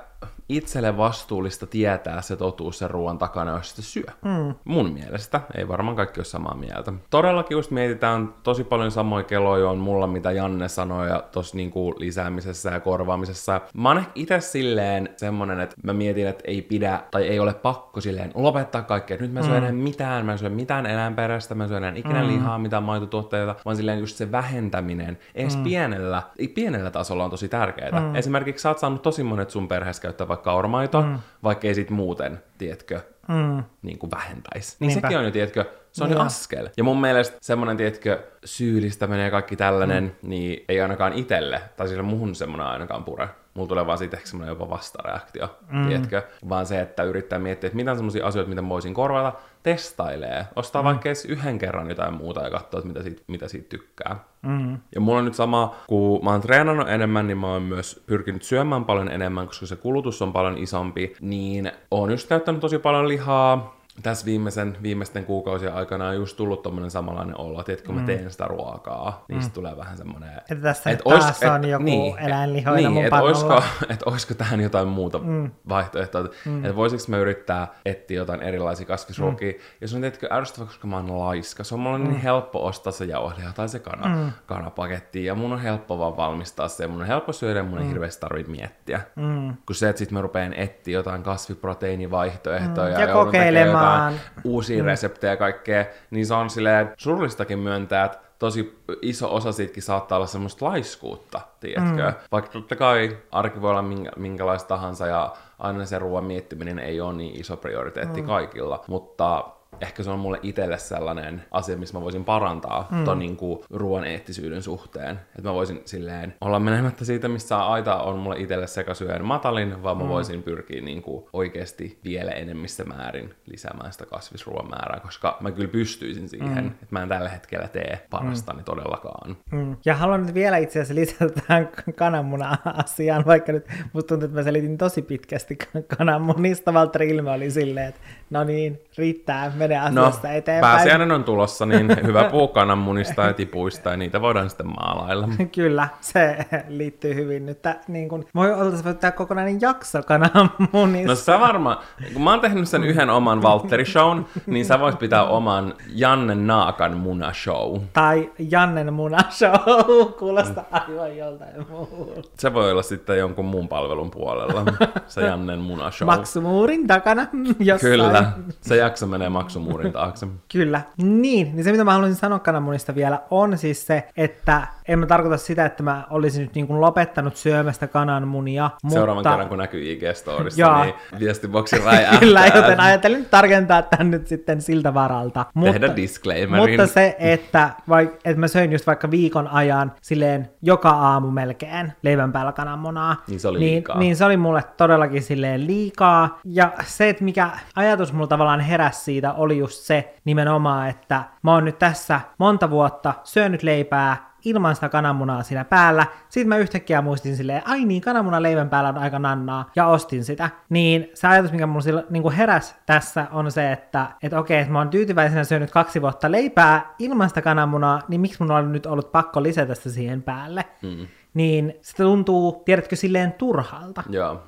itselle vastuullista tietää se totuus sen ruoan takana, jos sitä syö. Mm. Mun mielestä. Ei varmaan kaikki ole samaa mieltä. Todellakin just mietitään tosi paljon samoja keloja on mulla, mitä Janne sanoi ja tossa niinku lisäämisessä ja korvaamisessa. Mä oon itse silleen semmonen, että mä mietin, että ei pidä tai ei ole pakko silleen lopettaa kaikkea. Nyt mä syön mm. enää mitään, mä syön mitään eläinperäistä, mä syön enää ikinä mm. lihaa, mitään maitotuotteita, vaan silleen just se vähentäminen, edes mm. pienellä, pienellä tasolla on tosi tärkeää. Mm. Esimerkiksi sä oot saanut tosi monet sun perheessä käyttää vaikka kauramaito, mm. vaikka ei sit muuten, tiedätkö, mm. niin kuin vähentäisi. Niin Niinpä. sekin on jo, tiedätkö, se on ja. jo askel. Ja mun mielestä semmoinen, tiedätkö, syyllistäminen ja kaikki tällainen, mm. niin ei ainakaan itelle, tai sille muhun semmoinen ainakaan pure. Mulla tulee vaan siitä ehkä semmoinen jopa vastareaktio, mm. tiedätkö? Vaan se, että yrittää miettiä, että mitä on semmoisia asioita, mitä mä voisin korvata, testailee, ostaa mm. vaikka edes yhden kerran jotain muuta ja katsoa, että mitä siitä, mitä siitä tykkää. Mm. Ja mulla on nyt sama, kun mä oon treenannut enemmän, niin mä oon myös pyrkinyt syömään paljon enemmän, koska se kulutus on paljon isompi, niin oon just käyttänyt tosi paljon lihaa, tässä viimeisen, viimeisten kuukausien aikana on just tullut tommonen samanlainen olo, että kun mm. mä teen sitä ruokaa, niin mm. tulee vähän semmoinen...
Että tässä et taas ois, on et, joku niin, eläinlihoina
niin, että olisiko, et olisiko tähän jotain muuta mm. vaihtoehtoa, mm. että voisiko mä yrittää etsiä jotain erilaisia kasvisruokia, mm. ja se on tietenkin ärsyttävä, koska mä oon laiska, se on mulla niin mm. niin helppo ostaa se jauheliha tai se kana, mm. kanapaketti, ja mun on helppo vaan valmistaa se, ja mun on helppo syödä, mun ei mm. hirveästi tarvitse miettiä. Mm. Kun se, että sit mä rupeen etsiä jotain kasviproteiinivaihtoehtoja,
mm. ja kokeilemaan
jotain uusia mm. reseptejä ja kaikkea, niin se on silleen surullistakin myöntää, että tosi iso osa siitäkin saattaa olla semmoista laiskuutta, tiedätkö? Mm. Vaikka totta kai arki voi olla minkä, minkälaista tahansa ja aina se ruoan miettiminen ei ole niin iso prioriteetti mm. kaikilla, mutta ehkä se on mulle itselle sellainen asia, missä mä voisin parantaa mm. ton niin kuin, ruoan eettisyyden suhteen. Että mä voisin silleen olla menemättä siitä, missä aita on mulle itselle sekasyöjän matalin, vaan mä mm. voisin pyrkiä niin kuin, oikeasti vielä enemmissä määrin lisäämään sitä kasvisruoan määrää, koska mä kyllä pystyisin siihen, mm. että mä en tällä hetkellä tee parastani mm. todellakaan.
Mm. Ja haluan nyt vielä itse asiassa lisätä tähän kananmuna-asiaan, vaikka nyt musta tuntuu, että mä selitin tosi pitkästi kananmunista. Valtteri Ilme oli silleen, että no niin, riittää, mene asiasta no, eteenpäin.
pääsiäinen on tulossa, niin hyvä puhua kananmunista ja tipuista, ja niitä voidaan sitten maalailla.
Kyllä, se liittyy hyvin nyt. Niin kun, voi voi tehdä kokonainen jakso kananmunista.
No sä varmaan, kun mä oon tehnyt sen yhden oman Valtteri Shown, niin sä vois pitää oman Janne Naakan muna show.
Tai Jannen muna show, kuulostaa aivan joltain muulta.
Se voi olla sitten jonkun muun palvelun puolella, se Jannen muna show.
Maksumuurin takana jossain.
Kyllä, se jakso menee maksumuurin taakse.
Kyllä. Niin, niin se mitä mä haluaisin sanoa kananmunista vielä on siis se, että en mä tarkoita sitä, että mä olisin nyt niin kuin lopettanut syömästä kananmunia.
Seuraavan
mutta...
kerran kun näkyy IG-storissa, niin viestiboksi räjähtää.
Kyllä, joten ajattelin tarkentaa tämän nyt sitten siltä varalta.
Tehdä mutta, disclaimerin.
Mutta se, että, vaik, että mä söin just vaikka viikon ajan silleen joka aamu melkein leivän päällä kananmunaa.
Niin se oli
niin,
liikaa.
Niin se oli mulle todellakin silleen liikaa. Ja se, että mikä ajatus mulla tavallaan heräsi siitä, oli just se nimenomaan, että mä oon nyt tässä monta vuotta syönyt leipää ilman sitä kananmunaa siinä päällä. Sitten mä yhtäkkiä muistin silleen, ai niin, kananmunan leivän päällä on aika nannaa, ja ostin sitä. Niin se ajatus, mikä mulla sillä, niin heräs tässä, on se, että et okei, että mä oon tyytyväisenä syönyt kaksi vuotta leipää ilman sitä kananmunaa, niin miksi mun on nyt ollut pakko lisätä sitä siihen päälle? Mm niin se tuntuu, tiedätkö, silleen turhalta.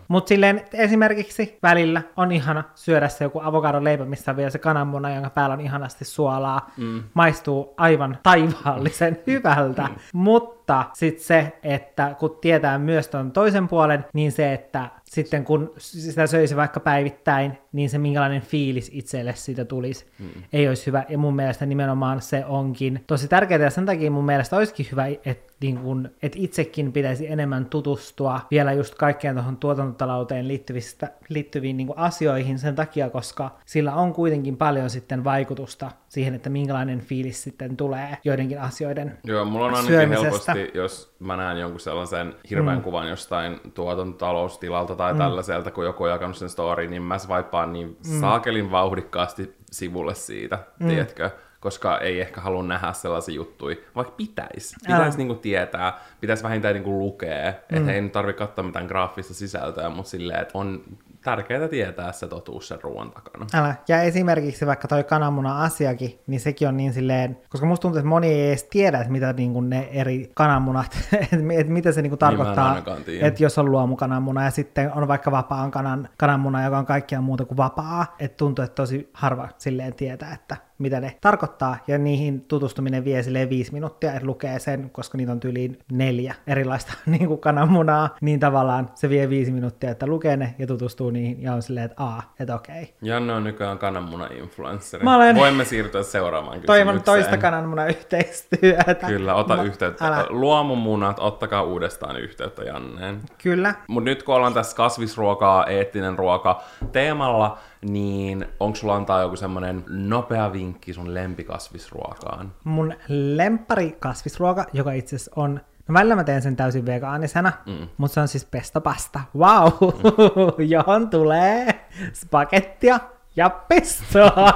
Mutta silleen esimerkiksi välillä on ihana syödä se joku avokadon leipä, missä on vielä se kananmuna, jonka päällä on ihanasti suolaa. Mm. Maistuu aivan taivaallisen hyvältä. Mm. Mutta sitten se, että kun tietää myös tuon toisen puolen, niin se, että sitten kun sitä söisi vaikka päivittäin, niin se minkälainen fiilis itselle siitä tulisi, mm. ei olisi hyvä. Ja mun mielestä nimenomaan se onkin tosi tärkeää, ja sen takia mun mielestä olisikin hyvä, että niin kun, että itsekin pitäisi enemmän tutustua vielä just kaikkeen tuohon tuotantotalouteen liittyvistä, liittyviin niin asioihin sen takia, koska sillä on kuitenkin paljon sitten vaikutusta siihen, että minkälainen fiilis sitten tulee joidenkin asioiden
Joo, mulla on ainakin helposti, jos mä näen jonkun sellaisen hirveän mm. kuvan jostain tuotantotaloustilalta tai mm. tällaiselta, kun joku on jakanut sen story, niin mä swipaan niin mm. saakelin vauhdikkaasti sivulle siitä, mm. tiedätkö? koska ei ehkä halua nähdä sellaisia juttuja, vaikka pitäisi. Pitäisi niinku tietää, pitäisi vähintään niinku lukea, mm. että ei nyt tarvitse katsoa mitään graafista sisältöä, mutta silleen, että on tärkeää tietää se totuus sen ruoan takana.
Älä. Ja esimerkiksi vaikka toi kananmuna-asiakin, niin sekin on niin silleen, koska musta tuntuu, että moni ei edes tiedä, että mitä niin kuin ne eri kananmunat, että et mitä se niin kuin tarkoittaa, niin että jos on luomukananmuna ja sitten on vaikka vapaan kanan, kananmuna, joka on kaikkia muuta kuin vapaa, että tuntuu, että tosi harva silleen tietää, että mitä ne tarkoittaa, ja niihin tutustuminen vie silleen viisi minuuttia, että lukee sen, koska niitä on tyyliin neljä erilaista niin kuin kananmunaa, niin tavallaan se vie viisi minuuttia, että lukee ne ja tutustuu niihin, ja on silleen, että aa, että okei.
Janne on nykyään kananmuna-influenssari. Mä olen... Voimme siirtyä seuraavaan kysymykseen.
Toivon toista kananmuna-yhteistyötä.
Kyllä, ota Mä... yhteyttä. Älä... Luomumunat, ottakaa uudestaan yhteyttä Janneen.
Kyllä.
Mutta nyt kun ollaan tässä kasvisruokaa, eettinen ruoka teemalla, niin onko sulla antaa joku semmoinen nopea vinkki sun lempikasvisruokaan?
Mun lempari kasvisruoka, joka itse asiassa on No välillä mä teen sen täysin vegaanisena, mm. mutta se on siis pestopasta. Wow, mm. johon tulee spagettia ja pestoa.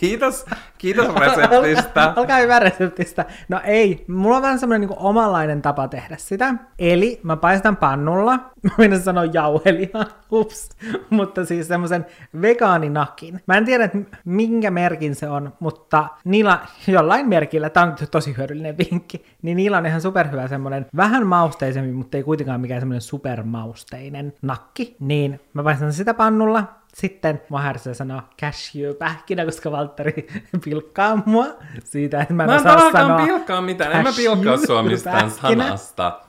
Kiitos, kiitos reseptistä.
Olkaa hyvä reseptistä. No ei, mulla on vähän semmoinen niin omanlainen tapa tehdä sitä. Eli mä paistan pannulla, mä minä sanoa jauhelia, ups, mutta siis semmoisen vegaaninakin. Mä en tiedä, minkä merkin se on, mutta niillä jollain merkillä, tää on tosi hyödyllinen vinkki, niin niillä on ihan superhyvä semmoinen vähän mausteisempi, mutta ei kuitenkaan mikään semmoinen supermausteinen nakki. Niin mä paistan sitä pannulla, sitten mä härsää sanoa cashew-pähkinä, koska Valtteri pilkkaa mua siitä, että mä en
mä
osaa
en
sanoa
pilkkaa mitään, en mä pilkkaa sua mistään sanasta.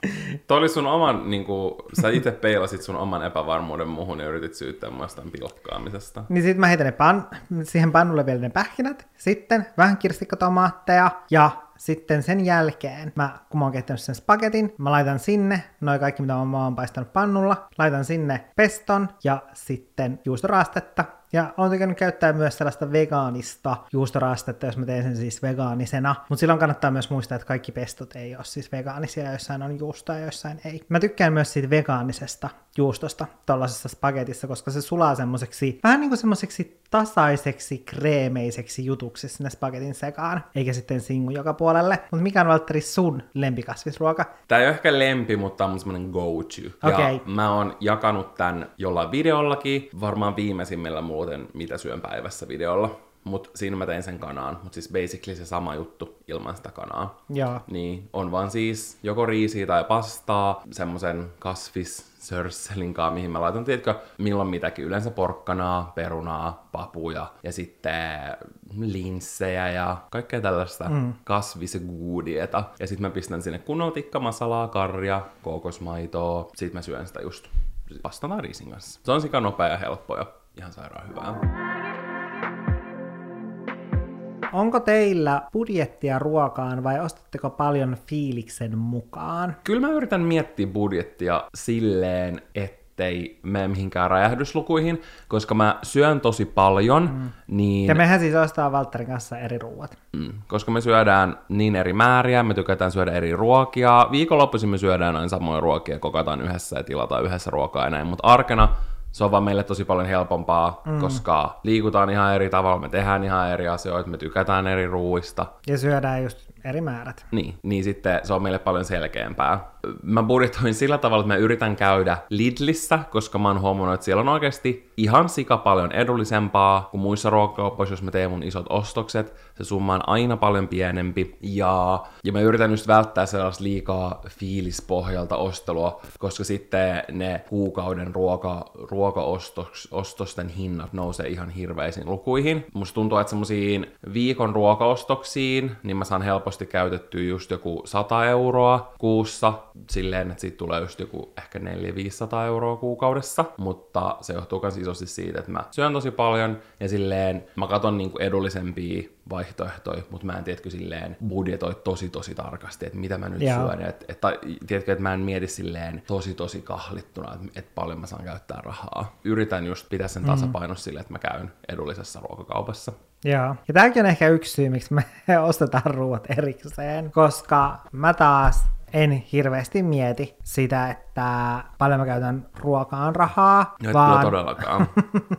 Toi oli sun oman, niin kuin, sä itse peilasit sun oman epävarmuuden muuhun ja yritit syyttää mua jostain pilkkaamisesta.
Niin sit mä heitän ne pan, siihen pannulle vielä ne pähkinät, sitten vähän kirsikkotomaatteja ja sitten sen jälkeen, mä, kun mä oon kehittänyt sen spagetin, mä laitan sinne noin kaikki, mitä mä oon paistanut pannulla, laitan sinne peston ja sitten juustoraastetta ja on tykännyt käyttää myös sellaista vegaanista juustoraastetta, jos mä teen sen siis vegaanisena. Mutta silloin kannattaa myös muistaa, että kaikki pestot ei ole siis vegaanisia, joissain on juustoa ja joissain ei. Mä tykkään myös siitä vegaanisesta juustosta tuollaisessa spagetissa, koska se sulaa semmoiseksi, vähän niin kuin semmoiseksi tasaiseksi, kreemeiseksi jutuksi sinne spagetin sekaan, eikä sitten singu joka puolelle. Mutta mikä on Valtteri sun lempikasvisruoka?
Tää ei ole ehkä lempi, mutta on semmonen go-to.
Okay.
Ja mä oon jakanut tän jollain videollakin, varmaan viimeisimmillä muuten Mitä syön päivässä videolla. Mutta siinä mä tein sen kanaan. Mutta siis basically se sama juttu ilman sitä kanaa.
Joo.
Niin, on vaan siis joko riisiä tai pastaa, semmoisen kasvis sörsselinkaan, mihin mä laitan, tiedätkö, milloin mitäkin. Yleensä porkkanaa, perunaa, papuja ja sitten linssejä ja kaikkea tällaista mm. kasvisguudieta. Ja sitten mä pistän sinne kunnon tikkamasalaa, karja, kookosmaitoa. Sitten mä syön sitä just pastan riisin kanssa. Se on sika nopea ja helppo ja ihan sairaan hyvää.
Onko teillä budjettia ruokaan vai ostatteko paljon fiiliksen mukaan?
Kyllä mä yritän miettiä budjettia silleen, ettei mene mihinkään räjähdyslukuihin, koska mä syön tosi paljon, mm. niin...
Ja mehän siis ostaa Valtterin kanssa eri ruuat.
Mm, koska me syödään niin eri määriä, me tykätään syödä eri ruokia. Viikonloppuisin me syödään aina samoja ruokia, kokataan yhdessä ja tilataan yhdessä ruokaa ja näin, mutta arkena se on vaan meille tosi paljon helpompaa, mm. koska liikutaan ihan eri tavalla, me tehdään ihan eri asioita, me tykätään eri ruuista.
Ja syödään just eri määrät.
Niin, niin sitten se on meille paljon selkeämpää. Mä budjetoin sillä tavalla, että mä yritän käydä Lidlissä, koska mä oon huomannut, että siellä on oikeasti ihan sika paljon edullisempaa kuin muissa ruokakauppoissa, jos mä teen mun isot ostokset. Se summa on aina paljon pienempi. Ja, ja mä yritän just välttää sellaista liikaa fiilispohjalta ostelua, koska sitten ne kuukauden ruoka, ruokaostosten hinnat nousee ihan hirveisiin lukuihin. Musta tuntuu, että semmoisiin viikon ruokaostoksiin, niin mä saan helposti käytettyä just joku 100 euroa kuussa, silleen, että siitä tulee just joku ehkä 400-500 euroa kuukaudessa, mutta se johtuu myös isosti siitä, että mä syön tosi paljon. Ja silleen mä katon niinku edullisempia vaihtoehtoja, mutta mä en tiedätkö silleen budjetoi tosi tosi tarkasti, että mitä mä nyt Jaa. syön. Et, et, tai tiedätkö, että mä en mieti silleen tosi tosi kahlittuna, että et paljon mä saan käyttää rahaa. Yritän just pitää sen tasapainossa mm. silleen, että mä käyn edullisessa ruokakaupassa.
Joo. Ja tämäkin on ehkä yksi syy, miksi me ostetaan ruoat erikseen, koska mä taas en hirveästi mieti sitä, että paljon mä käytän ruokaan rahaa.
Et vaan, todellakaan.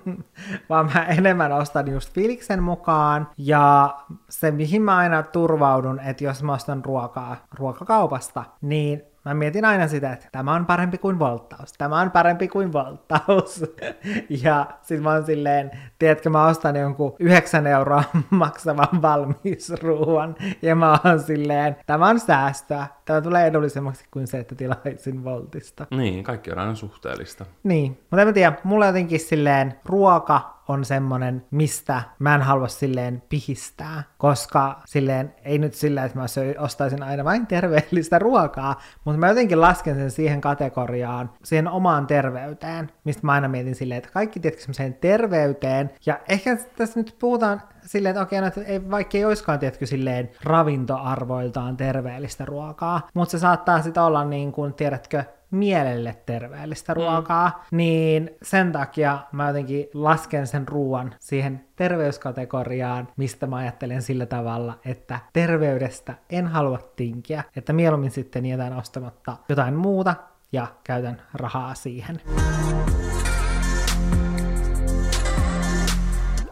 vaan mä enemmän ostan just fiiliksen mukaan. Ja se, mihin mä aina turvaudun, että jos mä ostan ruokaa ruokakaupasta, niin Mä mietin aina sitä, että tämä on parempi kuin volttaus, tämä on parempi kuin volttaus. ja sit mä oon silleen, tiedätkö, mä ostan jonkun 9 euroa maksavan valmiisruuan, ja mä oon silleen, tämä on säästöä, tämä tulee edullisemmaksi kuin se, että tilaisin voltista.
Niin, kaikki on aina suhteellista.
Niin, mutta en mä tiedä, mulla jotenkin silleen ruoka on semmonen, mistä mä en halua silleen pihistää, koska silleen ei nyt silleen, että mä ostaisin aina vain terveellistä ruokaa, mutta mä jotenkin lasken sen siihen kategoriaan, siihen omaan terveyteen, mistä mä aina mietin silleen, että kaikki tietysti semmoiseen terveyteen, ja ehkä tässä nyt puhutaan silleen, että okei, no, että ei, vaikka ei olisikaan tietkö silleen ravintoarvoiltaan terveellistä ruokaa, mutta se saattaa sitten olla niin kuin, tiedätkö, mielelle terveellistä ruokaa, niin sen takia mä jotenkin lasken sen ruoan siihen terveyskategoriaan, mistä mä ajattelen sillä tavalla, että terveydestä en halua tinkiä, että mieluummin sitten jätän ostamatta jotain muuta ja käytän rahaa siihen.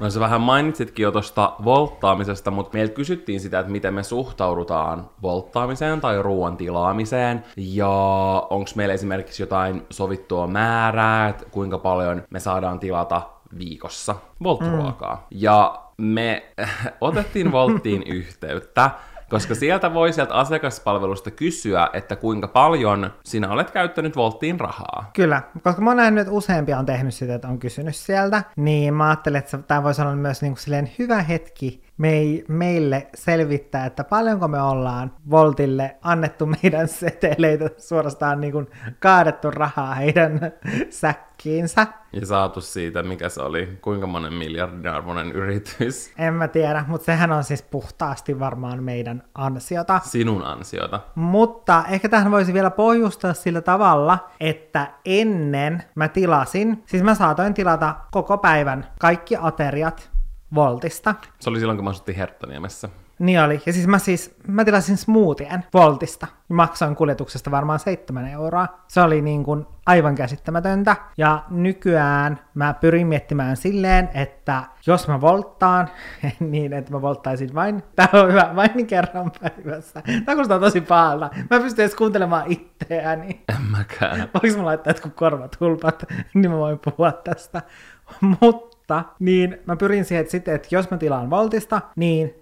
No sä vähän mainitsitkin jo tuosta volttaamisesta, mutta meiltä kysyttiin sitä, että miten me suhtaudutaan volttaamiseen tai ruoan tilaamiseen. Ja onko meillä esimerkiksi jotain sovittua määrää, että kuinka paljon me saadaan tilata viikossa voltruokaa. Mm. Ja me otettiin Volttiin yhteyttä, koska sieltä voi sieltä asiakaspalvelusta kysyä, että kuinka paljon sinä olet käyttänyt Volttiin rahaa.
Kyllä, koska mä oon nähnyt, että useampia on tehnyt sitä, että on kysynyt sieltä, niin mä ajattelin, että tämä voisi olla myös niin kuin hyvä hetki mei, meille selvittää, että paljonko me ollaan Voltille annettu meidän seteleitä, suorastaan niin kuin kaadettu rahaa heidän säkkiinsä.
Ja saatu siitä, mikä se oli, kuinka monen miljardin arvoinen yritys.
En mä tiedä, mutta sehän on siis puhtaasti varmaan meidän ansiota.
Sinun ansiota.
Mutta ehkä tähän voisi vielä pohjustaa sillä tavalla, että ennen mä tilasin, siis mä saatoin tilata koko päivän kaikki ateriat Voltista.
Se oli silloin, kun mä asuttiin Herttoniemessä.
Niin oli. Ja siis mä siis, mä tilasin smoothien Voltista. Maksoin kuljetuksesta varmaan 7 euroa. Se oli niin kuin aivan käsittämätöntä. Ja nykyään mä pyrin miettimään silleen, että jos mä volttaan, niin että mä volttaisin vain, tää on hyvä, vain kerran päivässä. Tää kuulostaa tosi pahalta. Mä pystyn edes kuuntelemaan itseäni.
En mäkään.
Voinko mä laittaa jotkut korvat hulpat, niin mä voin puhua tästä. Mutta Voltista, niin mä pyrin siihen, että, sitten, että jos mä tilaan Voltista, niin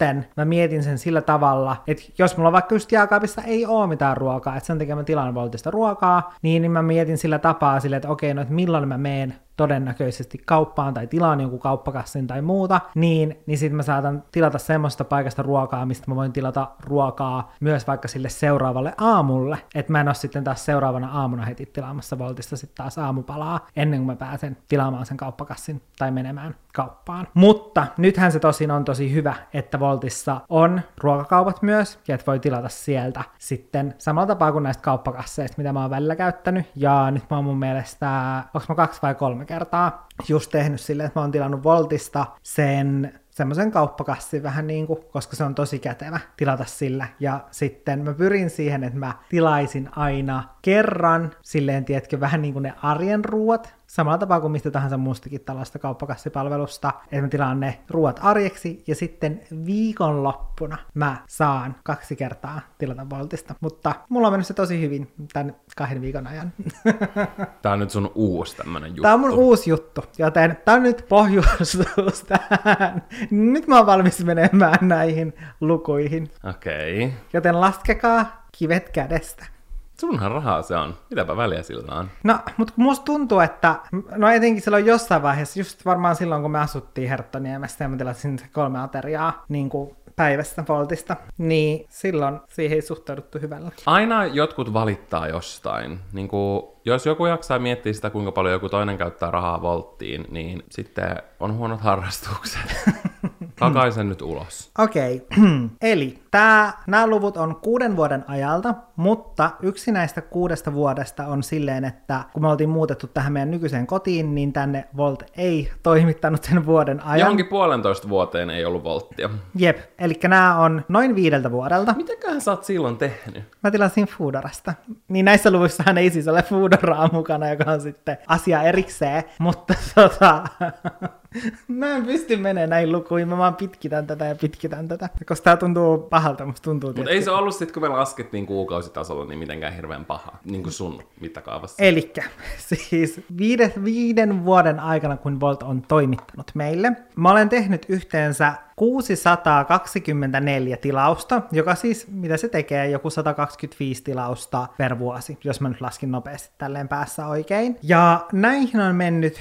sitten mä mietin sen sillä tavalla, että jos mulla vaikka just jääkaapissa ei ole mitään ruokaa, että sen takia mä tilaan Voltista ruokaa, niin, niin mä mietin sillä tapaa sille, että okei, no että milloin mä meen todennäköisesti kauppaan tai tilaan jonkun kauppakassin tai muuta, niin, niin sitten mä saatan tilata semmoista paikasta ruokaa, mistä mä voin tilata ruokaa myös vaikka sille seuraavalle aamulle, että mä en ole sitten taas seuraavana aamuna heti tilaamassa Voltista sitten taas aamupalaa ennen kuin mä pääsen tilaamaan sen kauppakassin tai menemään kauppaan. Mutta nythän se tosin on tosi hyvä, että Voltissa on ruokakaupat myös, ja voi tilata sieltä sitten samalla tapaa kuin näistä kauppakasseista, mitä mä oon välillä käyttänyt. Ja nyt mä oon mun mielestä, onko mä kaksi vai kolme kertaa just tehnyt silleen, että mä oon tilannut Voltista sen semmoisen kauppakassin vähän niin kuin, koska se on tosi kätevä tilata sillä. Ja sitten mä pyrin siihen, että mä tilaisin aina kerran, silleen tiedätkö, vähän niin kuin ne arjen ruuat, samalla tapaa kuin mistä tahansa muustakin tällaista kauppakassipalvelusta, että mä tilaan ne ruuat arjeksi ja sitten viikonloppuna mä saan kaksi kertaa tilata Voltista. Mutta mulla on mennyt se tosi hyvin tämän kahden viikon ajan.
Tää on nyt sun uusi tämmönen juttu.
Tää on mun uusi juttu, joten tää on nyt pohjustus tähän. Nyt mä oon valmis menemään näihin lukuihin.
Okei. Okay.
Joten laskekaa kivet kädestä.
Sunhan rahaa se on. Mitäpä väliä sillä on?
No, mutta musta tuntuu, että no etenkin silloin jossain vaiheessa, just varmaan silloin kun me asuttiin Herttoniemessä ja mä tilasin kolme ateriaa niin kuin päivästä Voltista, niin silloin siihen ei suhtauduttu hyvällä.
Aina jotkut valittaa jostain. Niin kuin, jos joku jaksaa miettiä sitä, kuinka paljon joku toinen käyttää rahaa Volttiin, niin sitten on huonot harrastukset. Takaisin nyt ulos.
Okei, okay. eli nämä luvut on kuuden vuoden ajalta, mutta yksi näistä kuudesta vuodesta on silleen, että kun me oltiin muutettu tähän meidän nykyiseen kotiin, niin tänne Volt ei toimittanut sen vuoden ajan.
Johonkin puolentoista vuoteen ei ollut Volttia.
Jep, eli nämä on noin viideltä vuodelta.
Mitäköhän sä oot silloin tehnyt?
Mä tilasin Foodorasta. Niin näissä luvuissahan ei siis ole Foodoraa mukana, joka on sitten asia erikseen, mutta tota... Mä en pysty menemään näin lukuihin, mä vaan pitkitän tätä ja pitkitän tätä. Koska tää tuntuu pahalta, musta tuntuu.
Mutta ei se ollut sit, kun me laskettiin kuukausitasolla, niin mitenkään hirveän paha, niin kuin sun mittakaavassa.
Elikkä, siis viiden, viiden vuoden aikana, kun Volt on toimittanut meille, mä olen tehnyt yhteensä 624 tilausta, joka siis, mitä se tekee, joku 125 tilausta per vuosi, jos mä nyt laskin nopeasti tälleen päässä oikein. Ja näihin on mennyt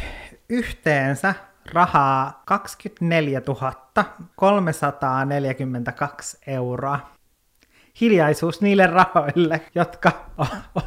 yhteensä rahaa 24 342 euroa. Hiljaisuus niille rahoille, jotka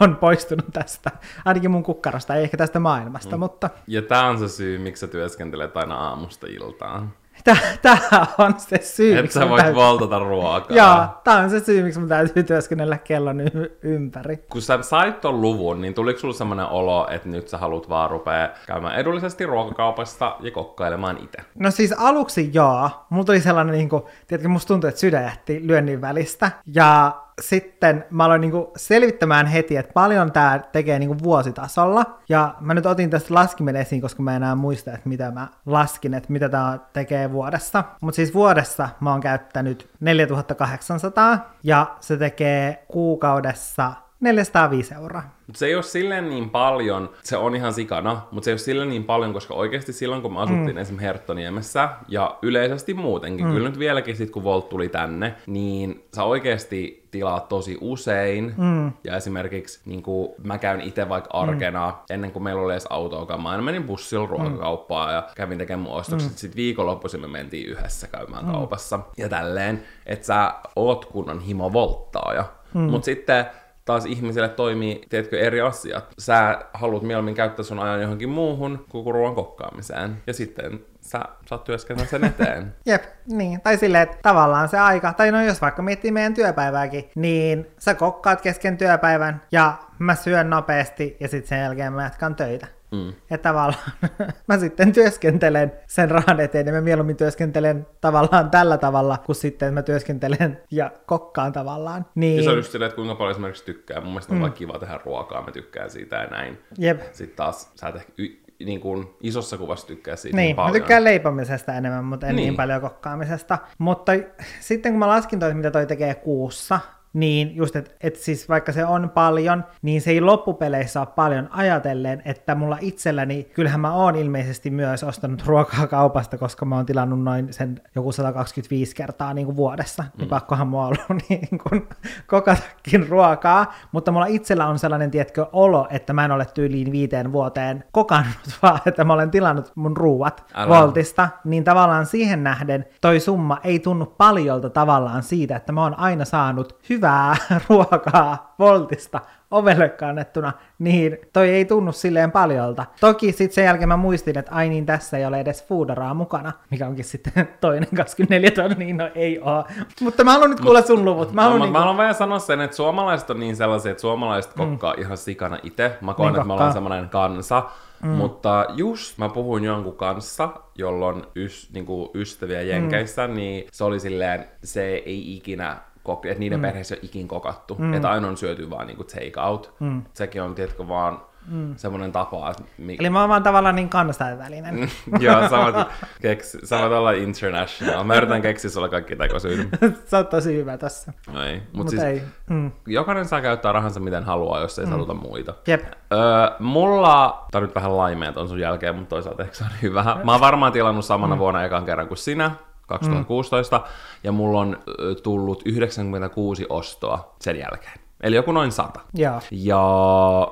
on poistunut tästä, ainakin mun kukkarosta, ei ehkä tästä maailmasta, mm. mutta...
Ja tämä on se syy, miksi sä työskentelet aina aamusta iltaan.
Tämä on se syy,
Että
miksi
sä voit
täytyy-
voltata ruokaa.
Joo, tämä on se syy, miksi mun täytyy työskennellä kellon y- ympäri.
Kun sä sait ton luvun, niin tuliko sulla semmoinen olo, että nyt sä haluat vaan rupea käymään edullisesti ruokakaupassa ja kokkailemaan itse?
No siis aluksi joo. Mulla tuli sellainen, niin kuin, tiedätkö, musta tuntui, että sydän jähti lyönnin välistä. Ja sitten mä aloin niin kuin, selvittämään heti, että paljon tämä tekee niin kuin, vuositasolla. Ja mä nyt otin tästä laskimen esiin, koska mä en enää muista, että mitä mä laskin, että mitä tämä tekee vuodessa. Mutta siis vuodessa mä oon käyttänyt 4800 ja se tekee kuukaudessa 405 euroa.
Mut se ei ole silleen niin paljon, se on ihan sikana, mutta se ei ole silleen niin paljon, koska oikeasti silloin, kun me asuttiin mm. esimerkiksi Herttoniemessä, ja yleisesti muutenkin, mm. kyllä nyt vieläkin sit, kun Volt tuli tänne, niin sä oikeasti tilaat tosi usein, mm. ja esimerkiksi niin kuin mä käyn itse vaikka arkena, mm. ennen kuin meillä oli edes autoakaan, mä aina menin bussilla ruokakauppaan mm. ja kävin tekemään mun ostokset, mm. sitten viikonloppuisin me mentiin yhdessä käymään mm. kaupassa, ja tälleen, että sä oot kunnon himo volttaaja, mm. mutta sitten taas ihmisille toimii, tiedätkö, eri asiat. Sä haluat mieluummin käyttää sun ajan johonkin muuhun kuin ruoan kokkaamiseen. Ja sitten sä saat työskennellä sen eteen.
Jep, niin. Tai silleen, että tavallaan se aika, tai no jos vaikka miettii meidän työpäivääkin, niin sä kokkaat kesken työpäivän ja mä syön nopeasti ja sitten sen jälkeen mä jatkan töitä.
Mm.
Ja tavallaan mä sitten työskentelen sen rahan eteen ja mä mieluummin työskentelen tavallaan tällä tavalla, kuin sitten mä työskentelen ja kokkaan tavallaan. Niin,
Ja se on just silleen, että kuinka paljon esimerkiksi tykkää. Mun mielestä on mm. vaan kiva tehdä ruokaa, mä tykkään siitä ja näin.
Jep.
Sitten taas sä et ehkä y- niin kuin isossa kuvassa tykkää siitä
Niin,
paljon.
mä tykkään leipomisesta enemmän, mutta en niin,
Niin.
niin paljon kokkaamisesta. Mutta sitten kun mä laskin toi, mitä toi tekee kuussa, niin just, että et siis vaikka se on paljon, niin se ei loppupeleissä ole paljon ajatellen, että mulla itselläni, kyllähän mä oon ilmeisesti myös ostanut ruokaa kaupasta, koska mä oon tilannut noin sen joku 125 kertaa niin kuin vuodessa, niin pakkohan mua ollut niin kuin kokatakin ruokaa, mutta mulla itsellä on sellainen, tietkö, olo, että mä en ole tyyliin viiteen vuoteen kokannut, vaan että mä olen tilannut mun ruuat
Älä.
Voltista, niin tavallaan siihen nähden toi summa ei tunnu paljolta tavallaan siitä, että mä oon aina saanut hyvää ruokaa Voltista ovelle kannettuna, niin toi ei tunnu silleen paljolta. Toki sitten sen jälkeen mä muistin, että ai niin tässä ei ole edes foodaraa mukana, mikä onkin sitten toinen 24 tonnia, no ei oo. Mutta mä haluan nyt kuulla sun luvut. Mä
Mä,
haluan
mä,
niinku...
mä haluan vaan sanoa sen, että suomalaiset on niin sellaisia, että suomalaiset kokkaa ihan sikana itse. Mä koen,
Niin
että me ollaan
kokkaa.
semmoinen kansa. Mm. Mutta just mä puhuin jonkun kanssa, jolla on ys, niinku ystäviä Jenkeissä, mm. niin se oli silleen, se ei ikinä koki, että niiden mm. perheessä ei ole ikin kokattu. Mm. Että aina on syöty vaan niinku take out. Mm. Sekin on, tiedätkö, vaan mm. semmoinen tapa, että... Mi-
Eli mä oon vaan tavallaan niin kansainvälinen.
Joo, samat, keks, samat olla international. Mä yritän keksiä sulle kaikki tekosyitä.
Sä oot tosi hyvä tässä.
No ei. Mut
Mutta
siis,
ei. Mm.
jokainen saa käyttää rahansa miten haluaa, jos ei mm. satuta muita.
Jep.
Öö, mulla, tää on nyt vähän laimea ton sun jälkeen, mutta toisaalta ehkä se on hyvä. Mä oon varmaan tilannut samana mm. vuonna ekan kerran kuin sinä, 2016, mm. ja mulla on tullut 96 ostoa sen jälkeen. Eli joku noin 100.
Joo.
Ja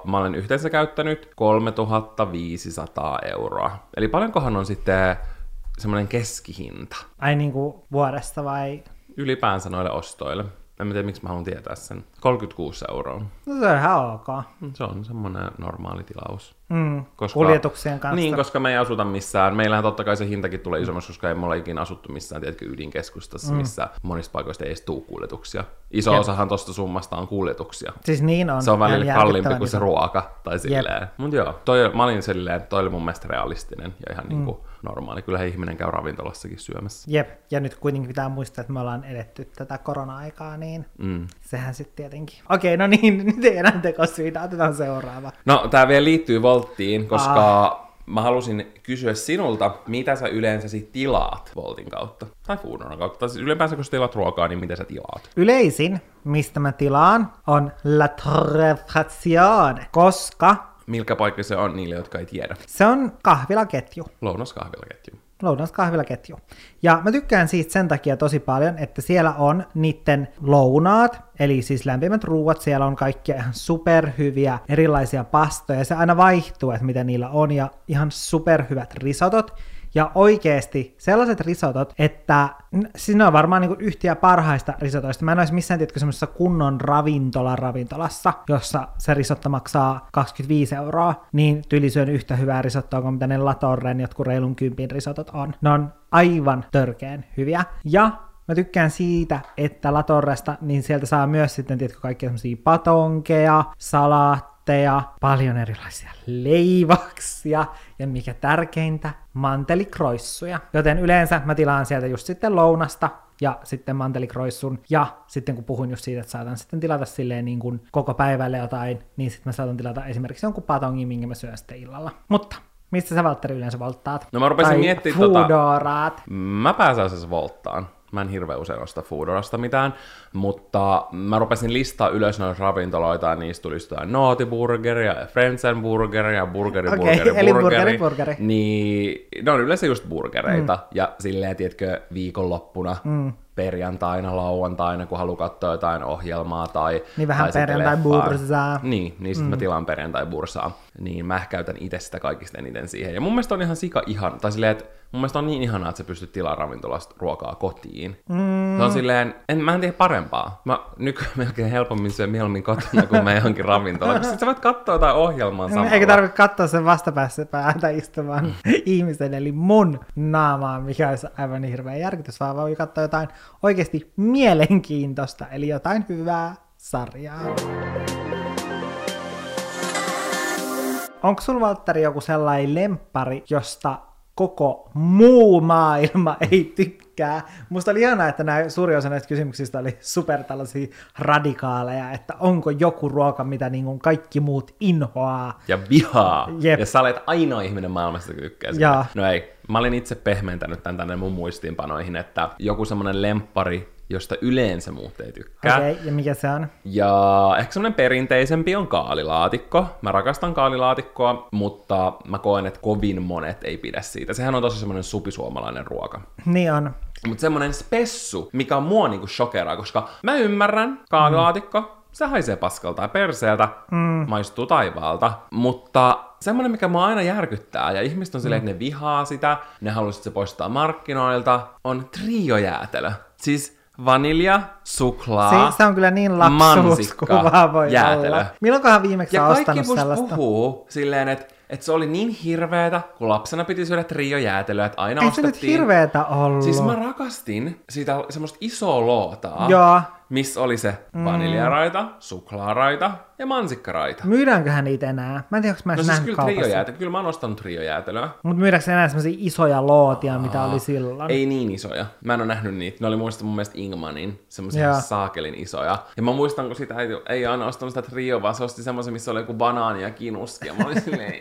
mä olen yhteensä käyttänyt 3500 euroa. Eli paljonkohan on sitten semmoinen keskihinta
Ai niinku vuodesta vai?
ylipäänsä noille ostoille? En mä tiedä, miksi mä haluan tietää sen. 36 euroa.
No se on ihan ok.
Se on semmoinen normaali tilaus.
Mm.
Koska,
Kuljetuksien kanssa.
Niin, koska me ei asuta missään. Meillähän totta kai se hintakin tulee isommaksi, koska ei me olla ikinä asuttu missään, tiedätkö, ydinkeskustassa, mm. missä monista paikoista ei edes tuu kuljetuksia. Iso
Jep.
osahan tosta summasta on kuljetuksia.
Siis niin on.
Se on välillä kalliimpi kuin se ruoka, tai silleen. Mut joo, toi, mä olin silleen, toi oli mun mielestä realistinen ja ihan mm. niinku normaali. Kyllähän ihminen käy ravintolassakin syömässä.
Jep, ja nyt kuitenkin pitää muistaa, että me ollaan edetty tätä korona-aikaa, niin
Mm.
sehän sitten tietenkin. Okei, no niin, nyt ei enää tekosyitä, otetaan seuraava.
No, tää vielä liittyy Volttiin, koska mä halusin kysyä sinulta, mitä sä yleensä sit tilaat Voltin kautta? Tai Foodoran kautta. Tai siis ylipäänsä, kun sä tilaat ruokaa, niin mitä sä tilaat?
Yleisin, mistä mä tilaan, on La Trefazione, koska
Milkä paikka se on niille, jotka ei tiedä?
se on kahvilaketju.
Lounaskahvilaketju.
lounaskahvilaketju. Ja mä tykkään siitä sen takia tosi paljon, että siellä on niitten lounaat, eli siis lämpimät ruuat, siellä on kaikkia ihan superhyviä erilaisia pastoja, se aina vaihtuu, että mitä niillä on, ja ihan superhyvät risotot. Ja oikeesti sellaiset risotot, että siis ne on varmaan niinku yhtiä parhaista risotoista. Mä en olisi missään tiedätkö semmoisessa kunnon ravintola ravintolassa, jossa se risotto maksaa 25 euroa, niin tyli syön yhtä hyvää risottoa kuin mitä ne Latorren jotkut reilun kympin risotot on. Ne on aivan törkeen hyviä. Ja Mä tykkään siitä, että Latorresta, niin sieltä saa myös sitten, tiedätkö, kaikkia semmosia patonkeja, salaatteja, paljon erilaisia leivoksia ja mikä tärkeintä, mantelikroissuja. Joten yleensä mä tilaan sieltä just sitten lounasta ja sitten mantelikroissun. Ja sitten kun puhun just siitä, että saatan sitten tilata silleen niin kuin koko päivälle jotain, niin sitten mä saatan tilata esimerkiksi jonkun patongin, minkä mä syön sitten illalla. Mutta mistä sä Valtteri yleensä volttaat?
No mä rupesin
Tai
miettimään tota-. Mä pääsääntöisesti volttaan. Mä en hirveän usein osta Foodorasta mitään, mutta mä rupesin listaa ylös noita ravintoloita, ja niistä tuli jotain Nootiburgeria, Friendsen burgeria, burgeri,
Okei,
burgeri,
eli
burgeri.
burgeri, burgeri.
Niin, ne on yleensä just burgereita, mm. ja silleen, tiedätkö, viikonloppuna, mm. perjantaina, lauantaina, kun haluaa katsoa jotain ohjelmaa tai...
Niin vähän
tai sitten
perjantai-bursaa.
leffaa. Niin, niin sitten mm. mä tilaan perjantai-bursaa. Niin mä käytän itse sitä kaikista eniten siihen. Ja mun mielestä on ihan sika ihan, tai silleen, että mun mielestä on niin ihanaa, että sä pystyt tilaamaan ravintolasta ruokaa kotiin. Mm. Se on silleen, en, mä en tiedä parempaa. Mä nykyään melkein helpommin syön mieluummin kotona, kun mä johonkin ravintolaan. Sitten sä voit katsoa jotain ohjelmaa samalla.
Eikä tarvitse katsoa sen vastapäässä päätä istuvan ihmisen, eli mun naamaa, mikä olisi aivan hirveä järkytys, vaan voi katsoa jotain oikeasti mielenkiintoista, eli jotain hyvää sarjaa. Onko sulla Valtteri joku sellainen lemppari, josta koko muu maailma ei tykkää? Musta oli ihanaa, että nämä suuri osa näistä kysymyksistä oli super tällaisia radikaaleja, että onko joku ruoka, mitä niin kuin kaikki muut inhoaa.
Ja vihaa.
Jep.
Ja sä olet ainoa ihminen maailmassa, joka tykkää siitä.
Jaa.
No ei, mä olin itse pehmentänyt tämän tänne mun muistiinpanoihin, että joku semmonen lemppari, josta yleensä muut ei tykkää.
Okei, okay, ja mikä se on?
Ja ehkä semmoinen perinteisempi on kaalilaatikko. Mä rakastan kaalilaatikkoa, mutta mä koen, että kovin monet ei pidä siitä. Sehän on tosi semmoinen supisuomalainen ruoka.
Niin on.
Mutta semmoinen spessu, mikä on mua niinku shokeraa, koska mä ymmärrän kaalilaatikko, mm. se haisee paskalta ja perseeltä, mm. maistuu taivaalta, mutta semmoinen, mikä mua aina järkyttää, ja ihmiset on silleen, että ne vihaa sitä, ne haluaisivat se poistaa markkinoilta, on triojäätelö. Siis vanilja, suklaa,
Se, se on kyllä niin
mansikka,
voi
jäätelö.
olla. Milloinkohan viimeksi
Ja
ostanut sellaista?
puhuu silleen, että että se oli niin hirveetä, kun lapsena piti syödä triojäätelöä, että aina
Ei se
ostettiin...
nyt hirveetä ollut.
Siis mä rakastin sitä semmoista isoa lootaa,
Joo.
Missä oli se vaniljaraita, suklaaraita ja mansikkaraita.
Myydäänköhän niitä enää? Mä en tiedä, onko mä
No siis kyllä triojäätelö, kyllä mä oon ostanut triojäätelöä.
Mutta myydäänkö enää semmoisia isoja lootia, mitä oli silloin?
Ei niin isoja. Mä en ole nähnyt niitä. Ne oli muista mun mielestä Ingmanin, semmoisia saakelin isoja. Ja mä muistan, kun sitä ei, ei aina ostanut sitä trio, vaan se osti semmoisen, missä oli joku banaani ja kinuski. Ja mä olin silleen,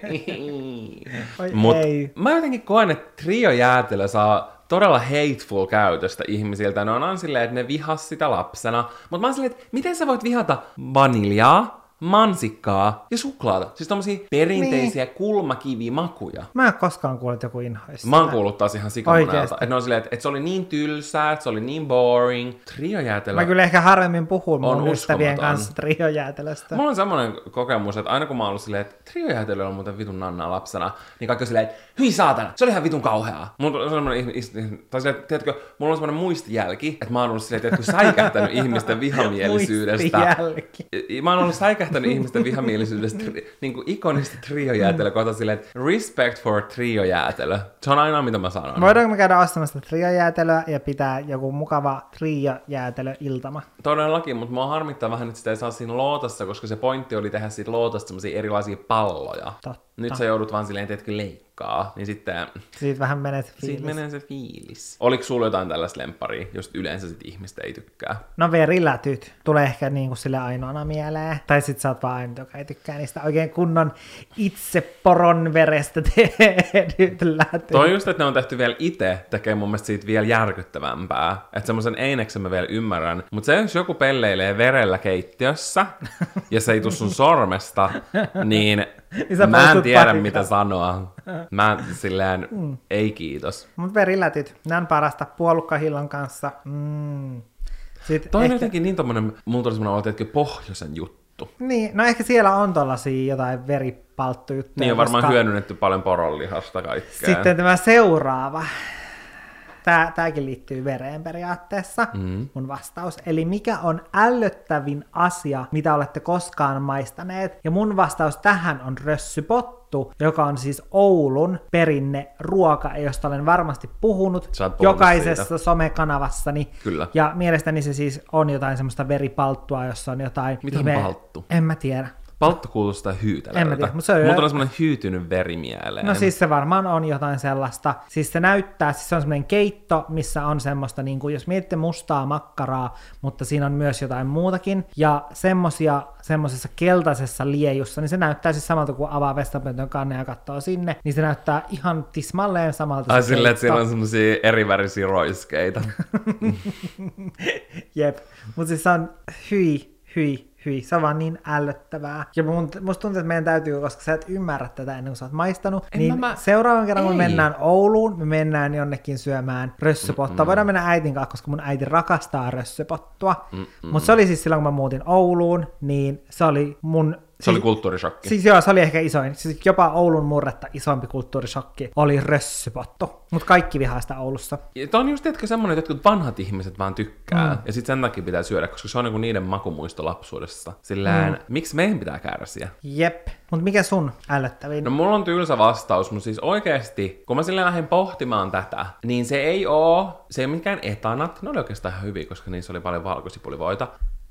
Oi
Mut
ei.
mä jotenkin koen, että triojäätelö saa todella hateful käytöstä ihmisiltä. Ne on silleen, että ne vihas sitä lapsena. Mutta mä oon silleen, että miten sä voit vihata vaniljaa, mansikkaa ja suklaata? Siis tommosia perinteisiä niin. kulmakivimakuja.
Mä en koskaan kuullut, että joku inhoisi
Mä oon kuullut taas ihan sikamonelta. Että on silleen, että, että se oli niin tylsää, että se oli niin boring. Triojäätelö.
Mä kyllä ehkä harvemmin puhun mun ystävien kanssa triojäätelöstä.
Mulla on semmoinen kokemus, että aina kun mä oon ollut silleen, että triojäätelö on muuten vitun nannaa lapsena, niin kaikki on silleen, että hyi saatana, se oli ihan vitun kauheaa. Mulla on semmoinen, tai silleen, tiedätkö, mulla on semmoinen muistijälki, että mä oon ollut silleen, tiedätkö, säikähtänyt ihmisten vihamielisyydestä.
Muistijälki.
Mä oon ollut säikähtänyt ihmisten vihamielisyydestä tri, niin kuin ikonista triojäätelö kohta silleen, että respect for triojäätelö. Se on aina mitä mä sanon.
Voidaanko me käydä ostamassa triojäätelöä ja pitää joku mukava triojäätelö-iltama?
Todellakin, mutta mua harmittaa vähän, että sitä ei saa siinä lootassa, koska se pointti oli tehdä siitä lootasta semmosia erilaisia palloja.
Totta.
Nyt sä joudut vaan silleen, teetkö leikkaa, niin sitten
Siitä vähän menee se
siitä
fiilis.
menee se fiilis. Oliko sulla jotain tällaista lempparia, jos yleensä sit ihmistä ei tykkää?
No verilätyt tulee ehkä niinku sille ainoana mieleen. Tai sit sä oot vaan ainut, joka ei tykkää niistä oikein kunnon itse poron verestä tehdyt lätyt.
Toi just, että ne on tehty vielä itse, tekee mun mielestä siitä vielä järkyttävämpää. Että semmoisen eineksen mä vielä ymmärrän. Mutta se, jos joku pelleilee verellä keittiössä, ja se ei tuu sun sormesta, niin
Niin
mä en tiedä
patikasta.
mitä sanoa. Mä silleen, ei kiitos.
Mut verilätyt, ne on parasta puolukkahillon kanssa. Mm. Sitten
Toi on
ehkä,
jotenkin niin tommonen, mulla tuli semmonen olo, että pohjoisen juttu.
Niin, no ehkä siellä on tollasia jotain veripalttujuttuja.
Niin on varmaan
koska
hyödynnetty paljon poronlihasta kaikkea.
Sitten tämä seuraava. Tää, tääkin liittyy vereen periaatteessa, mm. mun vastaus. Eli mikä on ällöttävin asia, mitä olette koskaan maistaneet? Ja mun vastaus tähän on rössypottu, joka on siis Oulun perinne ruoka, josta olen varmasti puhunut jokaisessa
siitä.
somekanavassani.
Kyllä.
Ja mielestäni se siis on jotain semmoista veripalttua, jossa on jotain...
Mitä on palttu?
En mä tiedä.
Paltto kuulostaa
En mä
hyytelöltä.
tiedä, mutta se on-
Mulla tulee semmonen hyytynyt veri mieleen.
No siis se varmaan on jotain sellaista. Siis se näyttää, siis se on semmoinen keitto, missä on semmoista, niin kuin, jos mietitte mustaa makkaraa, mutta siinä on myös jotain muutakin. Ja semmosia semmoisessa keltaisessa liejussa, niin se näyttää siis samalta kuin avaa vessapöntön kanne ja katsoo sinne, niin se näyttää ihan tismalleen samalta.
Ai silleen, että siellä on semmosia erivärisiä roiskeita.
Jep, mutta siis se on hyi, hyi, hyi. Se on vaan niin ällöttävää. Ja mun, musta tuntuu, että meidän täytyy, koska sä et ymmärrä tätä ennen kuin sä oot maistanut,
En
niin
mä- mä-
seuraavan kerran kun me mennään Ouluun, me mennään jonnekin syömään rössöpottua. Voidaan mennä äitin kanssa, koska mun äiti rakastaa rössöpottua. Mutta se oli siis silloin, kun mä muutin Ouluun, niin se oli mun...
Se oli kulttuurishokki.
Siis joo, se oli ehkä isoin. Siis jopa Oulun murretta isompi kulttuurishokki oli rössöpottu. Mutta kaikki vihaa sitä Oulussa.
Ja Tämä on just tiedätkö, semmoinen, että jotkut vanhat ihmiset vaan tykkää. Mm. Ja sitten sen takia pitää syödä, koska se on niinku niiden makumuisto lapsuudessa. Silleen, mm. miksi meidän pitää kärsiä?
Jep. Mutta mikä sun ällöttävin?
No mulla on tylsä vastaus, mutta siis oikeesti, kun mä silleen lähdin pohtimaan tätä, niin se ei oo, se ei ole mikään etanat, ne oli oikeastaan ihan hyviä, koska niissä oli paljon valkosipulivoita.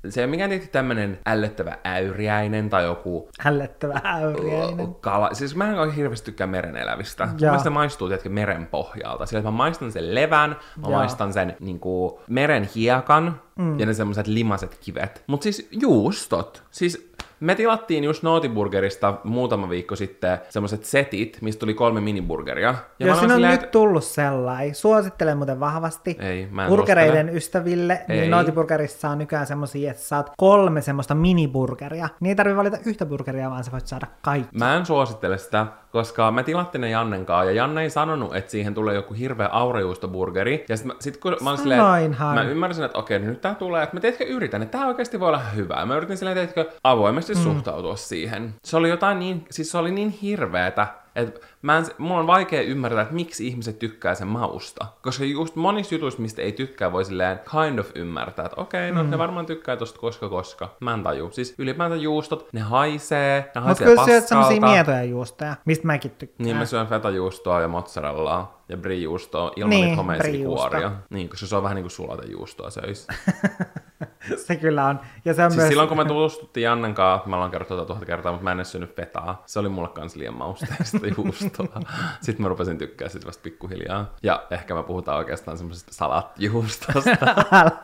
Se mikään tietysti tämmönen ällöttävä äyriäinen tai joku
Hällettävä äyriäinen.
kala. Siis mä en oikein hirveästi tykkää meren elävistä.
Jaa.
Mielestäni se maistuu tietenkin meren pohjalta. Sillä mä maistan sen levän, mä
Jaa.
maistan sen niin kuin, meren hiekan mm. ja ne semmoiset limaset kivet. Mutta siis juustot. Siis me tilattiin just Nootiburgerista muutama viikko sitten semmoiset setit, mistä tuli kolme miniburgeria. Ja
Jos siinä on
silleen,
nyt tullut sellainen, suosittelen muuten vahvasti
Ei, mä en
burgereiden ystäville,
Ei.
niin Nootiburgerissa on nykyään semmosia, että saat kolme semmoista miniburgeria. Niin ei tarvitse valita yhtä burgeria, vaan sä voit saada kaikki.
Mä en suosittele sitä, koska me tilattiin ne Jannen kanssa, ja Janne ei sanonut, että siihen tulee joku hirveä aurajuustoburgeri. Ja sit, mä, sit kun mä silleen, mä ymmärsin, että okei, nyt tää tulee, että mä teetkö yritän, että tää oikeasti voi olla hyvää. Mä yritin silleen, teetkö avoimesti mm. suhtautua siihen. Se oli jotain niin, siis se oli niin hirveetä, että mä en, mulla on vaikea ymmärtää, että miksi ihmiset tykkää sen mausta. Koska just monissa jutuissa, mistä ei tykkää, voi silleen kind of ymmärtää, että okei, no mm. ne varmaan tykkää tosta koska koska. Mä en taju. Siis ylipäänsä juustot, ne haisee, ne haisee
kyllä syöt semmosia mietoja juustoja, mistä mäkin tykkään.
Niin mä syön fetajuustoa ja mozzarellaa ja brie-juustoa ilman
Niin,
niitä homeisia kuoria. Niin, koska se on vähän niin kuin sulatejuustoa söis.
se kyllä on. Ja se on
siis
myös...
silloin kun me tutustuttiin Jannen kanssa, mä ollaan kertonut tätä tuhat kertaa, mutta mä en edes syönyt fetaa. Se oli mulle kans liian mausteista juustoa. Sitten mä rupesin tykkää sit vasta pikkuhiljaa. Ja ehkä me puhutaan oikeastaan semmoisesta salatjuustosta.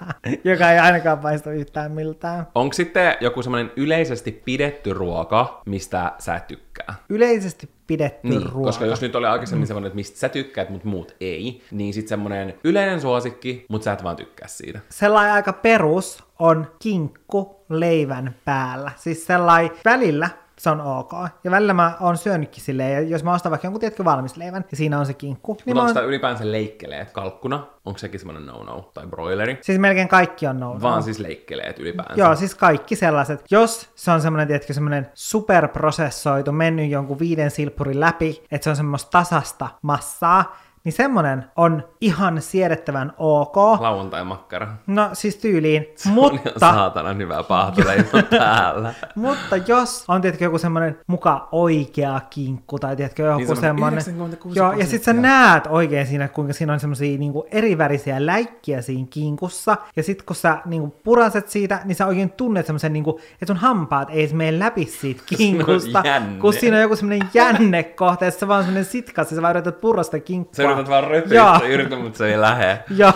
joka ei ainakaan paistu yhtään miltään.
Onko sitten joku semmoinen yleisesti pidetty ruoka, mistä sä et tykkää?
Yleisesti pidetty
Niin,
ruoka.
koska jos nyt oli aikaisemmin semmoinen, että mistä sä tykkäät, mutta muut ei, niin sitten semmoinen yleinen suosikki, mutta sä et vaan tykkää siitä.
sellainen aika perus on kinkku leivän päällä. Siis sellainen välillä se on ok. Ja välillä mä oon syönytkin silleen, ja jos mä ostan vaikka jonkun tietkö valmisleivän, ja siinä on se kinkku, niin
Mutta
mä
onko
oon...
sitä ylipäänsä leikkeleet kalkkuna? Onko sekin semmoinen no-no? Tai broileri?
Siis melkein kaikki on no
Vaan siis leikkeleet ylipäänsä.
Joo, siis kaikki sellaiset. Jos se on semmoinen, tiedätkö, semmoinen superprosessoitu, mennyt jonkun viiden silppurin läpi, että se on semmoista tasasta massaa, niin semmoinen on ihan siedettävän ok.
Lauantai-makkara.
No siis tyyliin,
Se on ihan
mutta,
saatanan hyvää paahtoleipä täällä.
mutta jos on tiedätkö, joku semmoinen muka oikea kinkku tai joku
Niin semmoinen
semmoinen.
96
Joo, ja sit sä näet oikein siinä, kuinka siinä on semmoisia niinku erivärisiä läikkiä siinä kinkussa. Ja sit kun sä niinku puraset siitä, niin sä oikein tunnet semmoisen, niinku, että sun hampaat ei mene läpi siitä kinkusta. kun siinä on joku semmoinen jännekohta, ja se vaan semmoinen sitkas, ja sä vaan yrität purrasta kinkkua.
Sä yrität vaan röpyä, yrität, mutta se ei lähe.
Joo,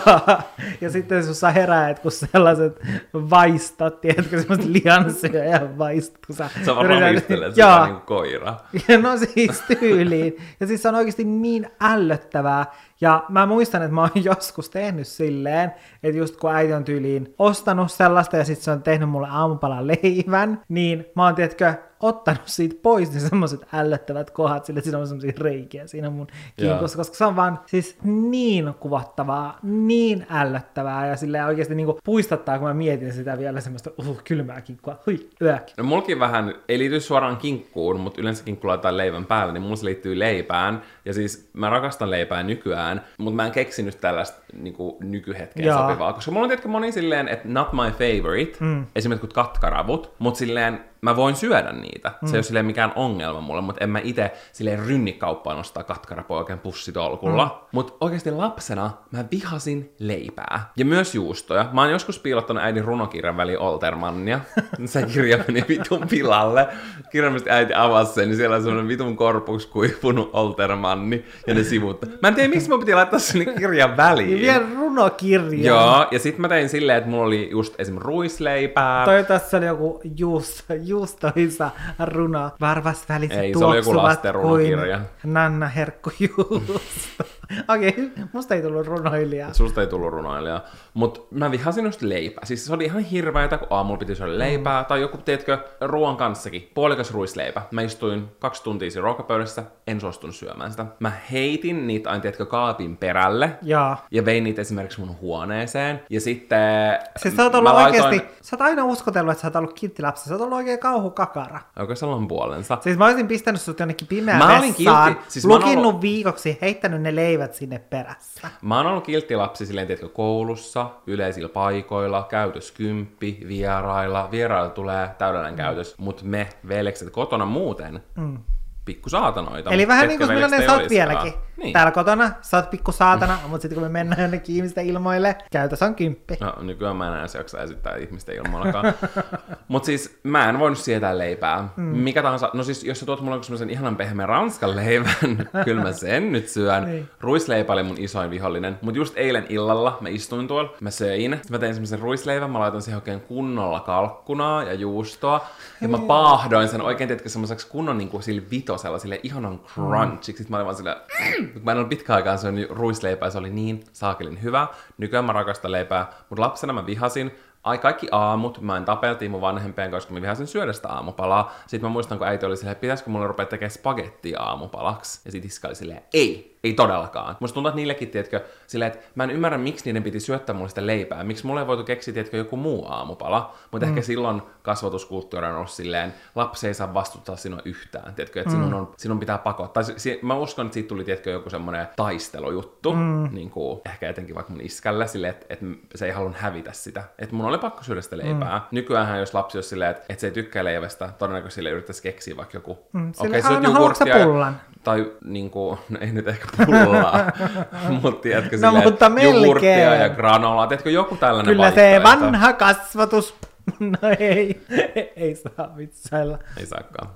ja sitten sussa herää, että kun sellaiset vaistat, tiedätkö, semmoiset lihansyöjä ja vaistat, kun sä
Sä vaan ravistelet sitä niin koira.
ja no siis tyyliin. Ja siis se on oikeasti niin ällöttävää. Ja mä muistan, että mä oon joskus tehnyt silleen, että just kun äiti on tyyliin ostanut sellaista ja sitten se on tehnyt mulle aamupalan leivän, niin mä oon, tiedätkö, ottanut siitä pois ne semmoiset ällöttävät kohdat, sillä siinä on semmoisia reikiä siinä mun kinkussa, koska se on vaan siis niin kuvattavaa, niin ällöttävää ja sillä oikeasti niinku puistattaa, kun mä mietin sitä vielä semmoista uh, kylmää kinkkua, hui, yök.
No mulkin vähän, ei liity suoraan kinkkuun, mutta yleensä kinkku laitetaan leivän päälle, niin mulla se liittyy leipään. Ja siis mä rakastan leipää nykyään, mutta mä en keksinyt tällaista niin kuin, nykyhetkeen
Jaa.
sopivaa. Koska mulla on tietenkin moni silleen, että not my favorite, mm. esimerkiksi kuin katkaravut, mutta silleen mä voin syödä niitä. Mm. Se ei ole silleen mikään ongelma mulle, mutta en mä itse silleen rynnikauppaan ostaa katkarapoja oikein pussitolkulla. Mm. Mutta oikeasti lapsena mä vihasin leipää. Ja myös juustoja. Mä oon joskus piilottanut äidin runokirjan väliin Oltermannia. se kirja meni vitun pilalle. Kirjallisesti äiti avasi sen, niin siellä on semmoinen vitun korpuksi kuivunut Oltermanni ja ne sivut. Mä en tiedä, miksi mä piti laittaa sinne kirjan väliin.
Ja vielä runokirja.
Joo, ja sitten mä tein silleen, että mulla oli just esim. ruisleipää.
Toivottavasti se oli joku juusto, juustoisa runo. Varvas väliset
Ei, se oli joku
tuoksuvat
lasten runokirja.
kuin Nanna herkkujuusto. Okei, okay, musta ei tullut runoilijaa.
Susta ei tullut runoilija. Mutta mä vihasin just leipää. Siis se oli ihan hirveätä, kun aamulla piti syödä leipää. Mm. Tai joku, teetkö, ruoan kanssakin. Puolikas ruisleipä. Mä istuin kaksi tuntia siinä ruokapöydässä. En suostunut syömään sitä. Mä heitin niitä aina, tiedätkö, kaapin perälle.
Joo.
Ja vein niitä esimerkiksi mun huoneeseen. Ja sitten...
Siis sä oot ollut oikeesti, sä oot aina uskotellut, että sä oot ollut kilttilapsi. Sä oot ollut oikein kauhukakara.
Se on puolensa?
Siis mä olisin pistänyt sut jonnekin pimeään
Mä olin
vessaan,
kiltti- siis
lukinnut
ollut-
viikoksi, heittänyt ne leivät sinne perässä.
Mä oon ollut kiltti lapsi silleen, tiedätkö, koulussa, yleisillä paikoilla, käytös kymppi, vierailla. Vierailla tulee täydellinen mm. käytös, mutta me veljekset kotona muuten, mm. Pikku saatanoita.
Eli vähän niin kuin millainen sä oot vieläkin.
Niin.
Täällä kotona sä oot pikku saatana, mutta sitten kun me mennään jonnekin ihmisten ilmoille, käytös on kymppi.
No, nykyään mä en enää jaksa esittää ihmisten ilmoillakaan. Mutta siis mä en voinut sietää leipää. Mm. Mikä tahansa, no siis jos sä tuot mulle semmoisen ihanan pehmeän ranskan leivän, kyllä mä sen nyt syön.
Niin.
Ruisleipä oli mun isoin vihollinen. Mutta just eilen illalla mä istuin tuolla, mä söin. Sitten mä tein semmoisen ruisleivän, mä laitan siihen oikein kunnolla kalkkunaa ja juustoa. Ja mä paahdoin sen oikein, tiedätkö, semmoiseksi kunnon niin kuin sille vitosella, sille ihanan crunchiksi. Sitten mä olin vaan sillä, mä en ollut pitkään aikaan syönyt ruisleipää, se oli niin saakelin hyvä. Nykyään mä rakastan leipää, mutta lapsena mä vihasin. Ai kaikki aamut, mä en tapeltiin mun vanhempien, koska mä vihasin syödä sitä aamupalaa. Sitten mä muistan, kun äiti oli silleen, pitäisikö mulle rupea tekemään spagettia aamupalaksi. Ja sit iska oli silleen, ei, ei todellakaan. Musta tuntuu, että niillekin, tiedätkö, silleen, että mä en ymmärrä, miksi niiden piti syöttää mulle sitä leipää. Miksi mulle ei voitu keksiä, tiedätkö, joku muu aamupala. Mutta mm. ehkä silloin kasvatuskulttuuri on ollut silleen, lapsi ei saa vastustaa sinua yhtään, tiedätkö, että mm. sinun, on, sinun pitää pakottaa. Tai si- mä uskon, että siitä tuli, tiedätkö, joku semmoinen taistelujuttu, mm. niin kuin, ehkä etenkin vaikka mun iskälle, silleen, että, että se ei halunnut hävitä sitä. Että mun oli pakko syödä sitä leipää. Mm. Nykyään jos lapsi olisi silleen, että, että se ei tykkää leivästä, todennäköisesti sille yrittäisi keksiä vaikka joku.
Mm,
Okei,
silleen,
syöt
"Anna, haluatko sä
jogurttia
pullan?"
Tai niinku, no ei nyt ehkä pullaa, mutta tiedätkö,
No,
silleen,
mutta
jogurttia ja granolaa, tiedätkö, joku tällainen
Kyllä se vanha kasvatus. No ei, ei saa vitsailla.
Ei saakaan.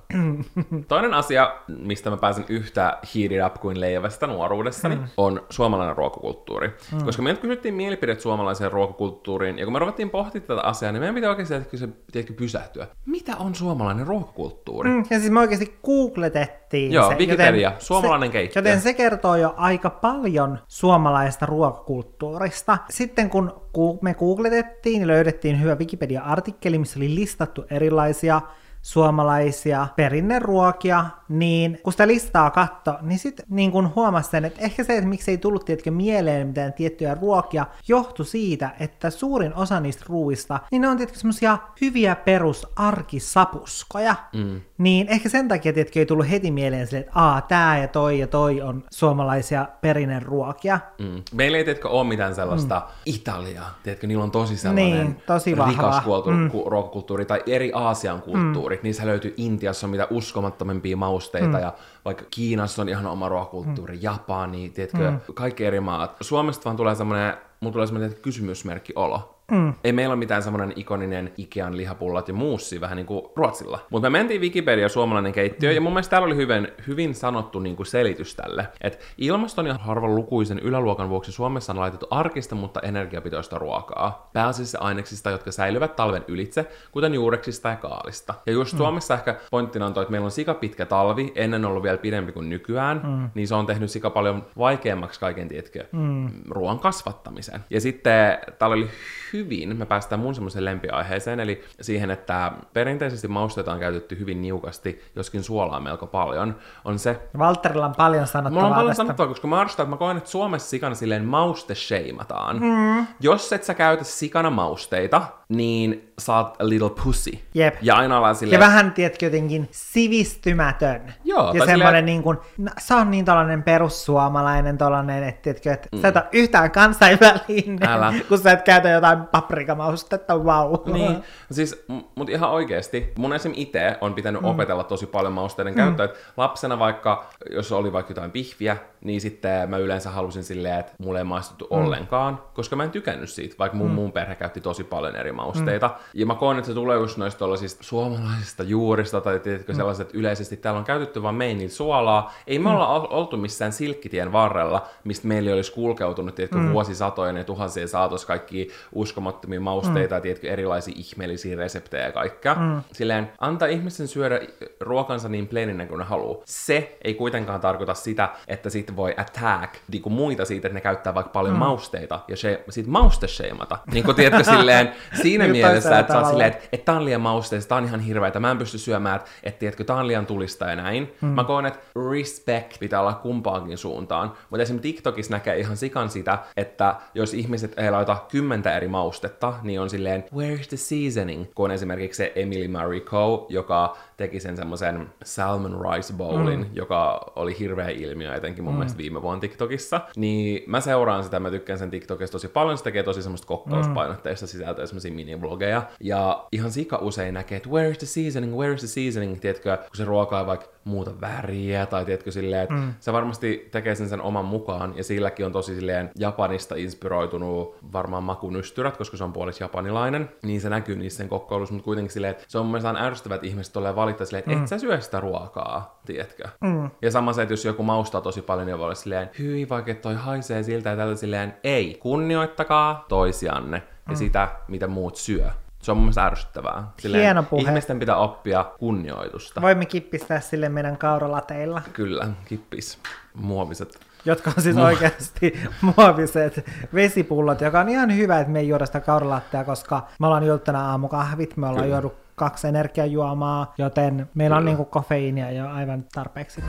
Toinen asia, mistä mä pääsen yhtä up kuin leivästä nuoruudessani, mm. on suomalainen ruokakulttuuri. Mm. Koska meiltä kysyttiin mielipidet suomalaiseen ruokakulttuuriin, ja kun me ruvettiin pohtimaan tätä asiaa, niin meidän pitää oikeasti se, tiedätkö, pysähtyä. Mitä on suomalainen ruokakulttuuri? Mm.
Ja siis me oikeasti googletettiin
Joo,
se.
Wikipedia, suomalainen
se,
keittiö.
Joten se kertoo jo aika paljon suomalaista ruokakulttuurista. Sitten kun ku- me googletettiin, niin löydettiin hyvä Wikipedia-artikkeli, missä oli listattu erilaisia suomalaisia perinneruokia, niin kun sitä listaa katto, niin sitten niin kun huomasi sen, että ehkä se, että miksi ei tullut tietkö mieleen mitään tiettyjä ruokia, johtui siitä, että suurin osa niistä ruuista, niin ne on tietkö semmosia hyviä perusarkisapuskoja, mm. niin ehkä sen takia tietkö ei tullut heti mieleen sille, että aa, tää ja toi ja toi on suomalaisia perinneruokia.
Mm. Meillä ei tiedätkö, ole mitään sellaista mm. Italiaa. Tiedätkö, niillä on tosi sellainen
Niin, tosi vahva.
rikas mm. ruokakulttuuri tai eri Aasian kulttuurit. Mm. Niissä löytyy Intiassa on mitä uskomattomimpia mausteita mm. ja vaikka Kiinassa on ihan oma ruokakulttuuri, mm. Japani, tiedätkö, mm. kaikki eri maat. Suomesta vaan tulee semmoinen, mulla tulee semmoinen kysymysmerkki olo. Mm. Ei meillä ole mitään semmoinen ikoninen Ikean lihapullat ja muussi, vähän niin kuin Ruotsilla. Mutta me mentiin Wikipedia suomalainen keittiö, mm. ja mun mielestä täällä oli hyvin, hyvin sanottu niin kuin selitys tälle. Että ilmaston ja harvan lukuisen yläluokan vuoksi Suomessa on laitettu arkista, mutta energiapitoista ruokaa. Pääasiassa aineksista, jotka säilyvät talven ylitse, kuten juureksista ja kaalista. Ja just mm. Suomessa ehkä pointtina on toi, että meillä on sika pitkä talvi, ennen ollut vielä pidempi kuin nykyään, mm. niin se on tehnyt sika paljon vaikeammaksi kaiken, tietkö, mm. ruoan kasvattamisen. Ja sitten täällä oli hyvin me päästään mun semmoiseen lempiaiheeseen, eli siihen, että perinteisesti mausteita on käytetty hyvin niukasti, joskin suolaa melko paljon, on se...
Valterilla on paljon sanottavaa
Mulla on paljon
tästä.
sanottavaa, koska mä arvostan, että mä koen, että Suomessa sikana silleen mauste sheimataan. Mm. Jos et sä käytä sikana mausteita, niin saat a little pussy.
Jep.
Ja aina ollaan
Ja
silleen,
vähän, tiedätkö, jotenkin sivistymätön.
Joo,
ja semmoinen
silleen-
niin kuin, no, sä on niin tällainen perussuomalainen tollanen, että, tiedätkö, että mm. sä et ole yhtään kansainvälinen,
Älä.
kun sä et käytä jotain paprikamaustetta, wow.
Niin, siis, mutta ihan oikeasti, mun esim. itse on pitänyt mm. opetella tosi paljon mausteiden mm. käyttöä. Et lapsena vaikka, jos oli vaikka jotain pihviä, niin sitten mä yleensä halusin silleen, että mulle ei maistuttu mm. ollenkaan, koska mä en tykännyt siitä, vaikka mun, mm. mun perhe käytti tosi paljon eri mausteita. Mm. Ja mä koen, että se tulee just noista suomalaisista juurista, tai tiedätkö, mm. sellaiset, että yleisesti täällä on käytetty vaan meinin suolaa. Ei me mm. olla ol- oltu missään silkkitien varrella, mistä meillä olisi kulkeutunut, tiedätkö, mm. vuosisatojen ja tuhansien saatossa kaikki uskomattomia mausteita, mm. tiedätkö, erilaisia ihmeellisiä reseptejä ja kaikkea. Mm. Silleen, antaa ihmisten syödä ruokansa niin plaininä kuin ne haluaa. Se ei kuitenkaan tarkoita sitä, että siitä voi attack niinku muita siitä, että ne käyttää vaikka paljon mm. mausteita ja she, siitä mauste shameata. Niin kuin tiedätkö silleen, siinä mielessä, että sä oot silleen, että, että tää on liian mausteista, tää on ihan hirveätä, mä en pysty syömään, että, että tiedätkö, tää on liian tulista ja näin. Mm. Mä koen, että respect pitää olla kumpaankin suuntaan. Mutta esimerkiksi TikTokissa näkee ihan sikan sitä, että jos ihmiset ei laita kymmentä eri maustetta, niin on silleen, where's the seasoning? Kun on esimerkiksi se Emily Marie Coe, joka teki sen semmoisen salmon rice bowlin, mm. joka oli hirveä ilmiö etenkin mun mm. mielestä viime vuonna TikTokissa. Niin mä seuraan sitä, mä tykkään sen TikTokista tosi paljon, se tekee tosi semmoista kokkauspainotteista sisältöä, semmoisia minivlogeja. Ja ihan sika usein näkee, että where's the seasoning, where's the seasoning, tiedätkö, kun se ruoka ei vaikka muuta väriä, tai tiedätkö silleen, että mm. se varmasti tekee sen sen oman mukaan, ja silläkin on tosi silleen Japanista inspiroitunut varmaan makunystyrät, koska se on puoliksi japanilainen, niin se näkyy niissä sen kokkoilussa, mutta kuitenkin silleen, että se on mun mielestä ärsyttävät ihmiset tulee valittaa silleen, että mm. et sä syö sitä ruokaa, tiedätkö? Mm. Ja sama se, että jos joku maustaa tosi paljon, niin voi olla silleen, hyi, vaikka toi haisee siltä ja tältä silleen, ei, kunnioittakaa toisianne ja
Mm.
sitä, mitä muut syö. Se on mun mielestä ärsyttävää.
Hieno puhe.
Ihmisten pitää oppia kunnioitusta.
Voimme kippistää sille meidän kauralateilla,
Kyllä, kippis, muoviset.
jotka on siis oikeasti muoviset vesipullot, joka on ihan hyvä, että me ei juoda sitä kauralattea, koska me ollaan juotu tänä aamukahvit, me ollaan
Kyllä.
juodu kaksi energiajuomaa, joten meillä on
Kyllä.
niinku kofeiinia jo aivan tarpeeksi.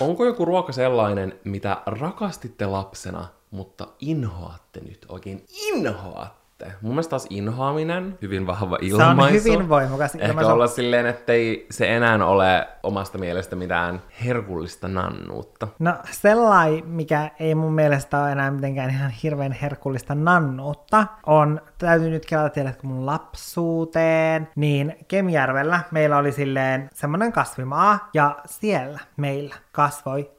Onko joku ruoka sellainen, mitä rakastitte lapsena, mutta inhoatte nyt oikein inhoatte? Mun mielestä taas inhoaminen, hyvin vahva
Se
ilmaisu.
on hyvin voimakas
Ehkä
ilmaisu.
olla silleen, ettei se enää ole omasta mielestä mitään herkullista nannuutta.
No sellainen, mikä ei mun mielestä ole enää mitenkään ihan hirveän herkullista nannuutta, on, täytyy nyt kelata tiedätkö mun lapsuuteen, niin Kemijärvellä meillä oli silleen semmonen kasvimaa, ja siellä meillä kasvoi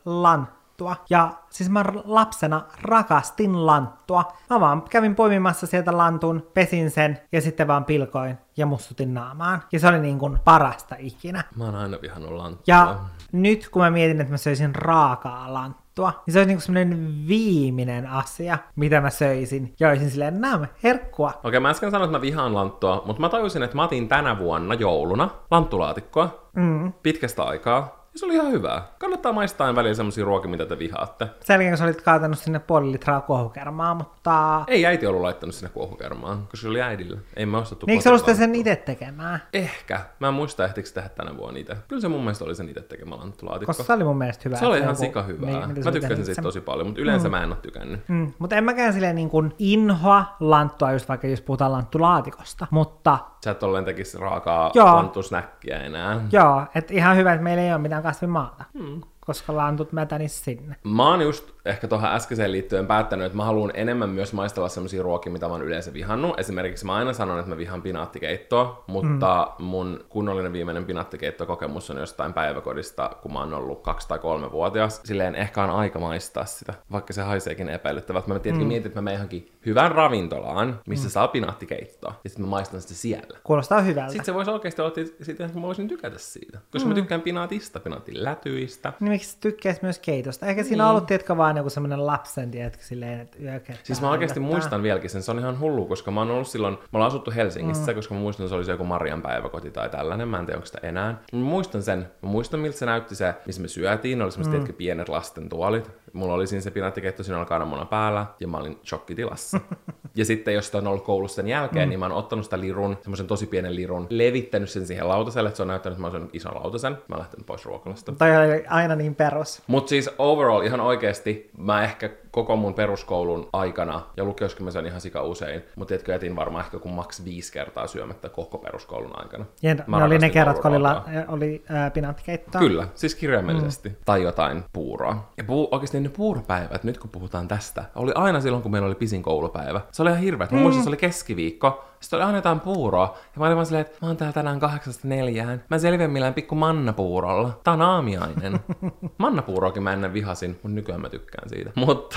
lanttua. Ja siis mä lapsena rakastin lanttua. Mä vaan kävin poimimassa sieltä lantun, pesin sen ja sitten vaan pilkoin ja mussutin naamaan. Ja se oli niin kuin parasta ikinä.
Mä oon aina vihannut lanttua.
Ja nyt kun mä mietin, että mä söisin raakaa lanttua, niin se olisi niinku semmoinen viimeinen asia, mitä mä söisin. Ja olisin silleen, nää herkkua.
Okei, mä äsken sanoin, että mä vihaan lanttua, mutta mä tajusin, että mä otin tänä vuonna jouluna lanttulaatikkoa
Mm.
pitkästä aikaa. Ja se oli ihan hyvää. Kannattaa maistaa aina välillä semmosia ruokia, mitä te vihaatte.
Sen jälkeen, kun sä olit kaatanut sinne puoli litraa kuohukermaa, mutta...
Ei äiti ollut laittanut sinne kuohukermaan, koska se oli äidillä. Ei me ostettu
Niin eikö
kotilanttua.
sen itse tekemään?
Ehkä. Mä en muista, ehtikö se tehdä tänä vuonna itse. Kyllä se mun mielestä oli sen itse tekemä lanttulaatikko.
Koska se oli mun mielestä hyvä.
Se oli ihan
joku-
sika hyvää.
Niin,
mä tykkäsin siitä tosi paljon, mutta yleensä mm. mä en oo tykännyt.
Mm, mutta en mäkään silleen niin kuin inhoa lanttua, just vaikka jos puhutaan lanttulaatikosta. Mutta
Sä et ollen tekisi raakaa
Joo.
lanttusnäkkiä enää.
joo, että ihan hyvä, että meillä ei ole mitään kasvimaata. Mm. Koska lantut mätänis sinne.
Mä oon just ehkä tuohon äskeiseen liittyen päättänyt, että mä haluan enemmän myös maistella sellaisia ruokia, mitä mä oon yleensä vihannut. Esimerkiksi mä aina sanon, että mä vihaan pinaattikeittoa, mutta mm. mun kunnollinen viimeinen pinaattikeittokokemus on jostain päiväkodista, kun mä oon ollut kaksi tai kolme vuotias. Silleen ehkä on aika maistaa sitä, vaikka se haiseekin epäilyttävältä. Mä tietenkin mm. mietin, että mä menen johonkin hyvään ravintolaan, missä mm. saa pinaattikeittoa, ja sitten mä maistan sitä siellä.
Kuulostaa hyvältä.
Sitten se voisi oikeasti olla että mä voisin tykätä siitä. Koska mm. mä tykkään pinaatista, pinaatin lätyistä.
Niin miksi tykkäisi myös keitosta. Ehkä siinä on ollut, tiedätkö, vaan joku semmoinen lapsen, tiedätkö, silleen, että yökertaa.
Siis mä oikeasti
yllättää.
muistan vieläkin sen, se on ihan hullu, koska mä oon ollut silloin, mä ollaan asuttu Helsingissä, mm. koska mä muistan, että se oli se joku Marian päiväkoti tai tällainen, mä en tiedä onko sitä enää. Mä muistan sen, mä muistan miltä se näytti se, missä me syötiin, oli semmoiset mm. pienet lasten tuolit. Mulla oli siinä se pinaattikeitto, siinä oli kananmuna päällä, ja mä olin shokkitilassa. ja sitten jos sitä on ollut koulussa sen jälkeen, mm. niin mä oon ottanut sitä lirun, semmoisen tosi pienen lirun, levittänyt sen siihen lautaselle, että se on näyttänyt, että mä oon syönyt ison lautasen. Mä oon lähtenyt pois ruokalasta.
Toi oli aina niin perus.
Mutta siis overall ihan oikeasti mä ehkä koko mun peruskoulun aikana, ja lukioskin mä söin ihan sika usein, mutta tiedätkö, jätin varmaan ehkä kun maks viisi kertaa syömättä koko peruskoulun aikana.
Ja
Mä
ne oli ne kerrat, kun oli, la, oli äh, pinaattikeittoa.
Kyllä, siis kirjaimellisesti. Mm. Tai jotain puuroa. Ja puu, oikeasti ne puuropäivät, nyt kun puhutaan tästä, oli aina silloin, kun meillä oli pisin koulupäivä. Se oli ihan hirveä. Mä muistan, se oli keskiviikko. Sitten oli aina jotain puuroa. Ja mä olin vaan silleen, että mä oon täällä tänään kahdeksasta neljään. Mä selviän millään pikku mannapuurolla. Tää on aamiainen. Mannapuuroakin mä ennen vihasin, mutta nykyään mä tykkään siitä. Mutta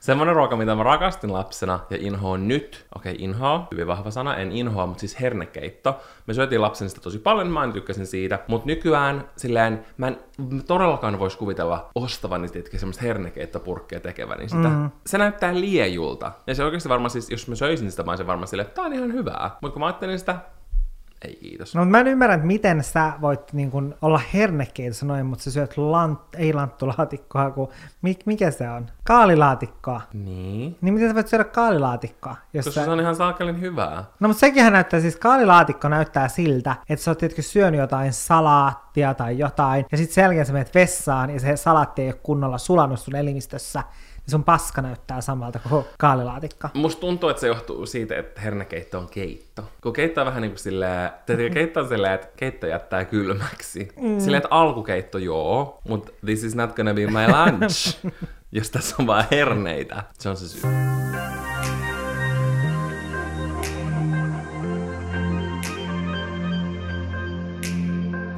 semmonen ruoka, mitä mä rakastin lapsena ja inhoon nyt. Okei, okay, inhoa, hyvin vahva sana, en inhoa, mutta siis hernekeitto. Me syötiin lapsen sitä tosi paljon, mä en tykkäsin siitä. Mutta nykyään silleen, mä en todellakaan voisi kuvitella ostavani, tietenkin semmoista hernekeittopurkkia tekeväni sitä. Mm. Se näyttää liejulta. Ja se oikeasti varmaan siis, jos mä söisin sitä, mä olisin varmaan silleen, että tää on ihan hyvää. Mutta kun mä ajattelin sitä, ei kiitos.
No, mä en ymmärrä, että miten sä voit niin kun, olla hernekeitossa noin, mutta sä syöt lant, ei lanttulaatikkoa, kun mik, mikä se on? Kaalilaatikkoa.
Niin.
Niin miten sä voit syödä kaalilaatikkoa? Jos
Koska
sä...
se on ihan saakelin hyvää.
No mutta sekinhän näyttää, siis kaalilaatikko näyttää siltä, että sä oot tietysti syönyt jotain salaattia tai jotain, ja sitten sen jälkeen sä menet vessaan, ja se salaatti ei ole kunnolla sulannut sun elimistössä, sun paska näyttää samalta kuin kaalilaatikko.
Musta tuntuu, että se johtuu siitä, että hernekeitto on keitto. Kun keitto on vähän niin kuin silleen, keitto on silleen, että keitto jättää kylmäksi. Mm. Silleen, että alkukeitto joo, mutta this is not gonna be my lunch. jos tässä on vaan herneitä. Se on se syy.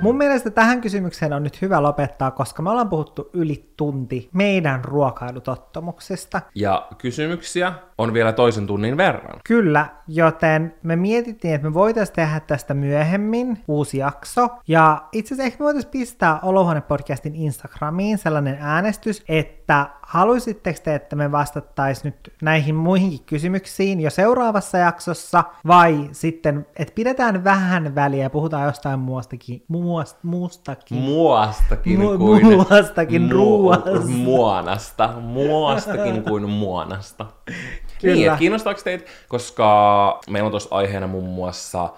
Mun mielestä tähän kysymykseen on nyt hyvä lopettaa, koska me ollaan puhuttu yli tunti meidän ruokailutottumuksista.
Ja kysymyksiä on vielä toisen tunnin verran.
Kyllä, joten me mietittiin, että me voitaisiin tehdä tästä myöhemmin uusi jakso. Ja itse asiassa ehkä me voitaisiin pistää Olohuone-podcastin Instagramiin sellainen äänestys, että haluaisitteko te, että me vastattaisiin nyt näihin muihinkin kysymyksiin jo seuraavassa jaksossa, vai sitten, että pidetään vähän väliä ja puhutaan jostain muustakin, muusta, muustakin.
Muastakin
Mu-
kuin...
muastakin ruuasta.
Muonasta. Muastakin kuin muonasta.
Kyllä.
Niin, kiinnostaako teitä, koska meillä on tuossa aiheena muun muassa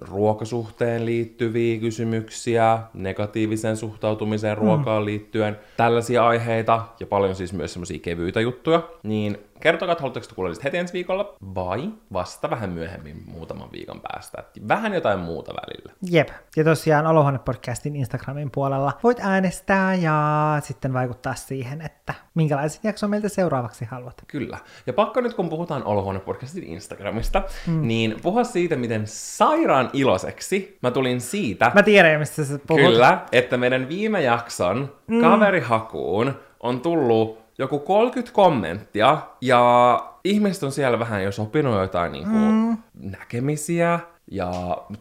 ruokasuhteen liittyviä kysymyksiä, negatiiviseen suhtautumiseen ruokaan liittyen, tällaisia aiheita ja paljon siis myös semmoisia kevyitä juttuja, niin kertokaa, että haluatteko te kuulla heti ensi viikolla vai vasta vähän myöhemmin muutaman viikon päästä. Et vähän jotain muuta välillä.
Jep. Ja tosiaan Olohuone-podcastin Instagramin puolella voit äänestää ja sitten vaikuttaa siihen, että minkälaisen jakson meiltä seuraavaksi haluat.
Kyllä. Ja pakko nyt, kun puhutaan Olohuone-podcastin Instagramista, mm. niin puhua siitä, miten sairaan iloiseksi mä tulin siitä,
Mä tiedän, mistä sä puhut.
kyllä, että meidän viime jakson mm. kaverihakuun on tullut joku 30 kommenttia, ja ihmiset on siellä vähän jo sopinut jotain niin kuin mm. näkemisiä, ja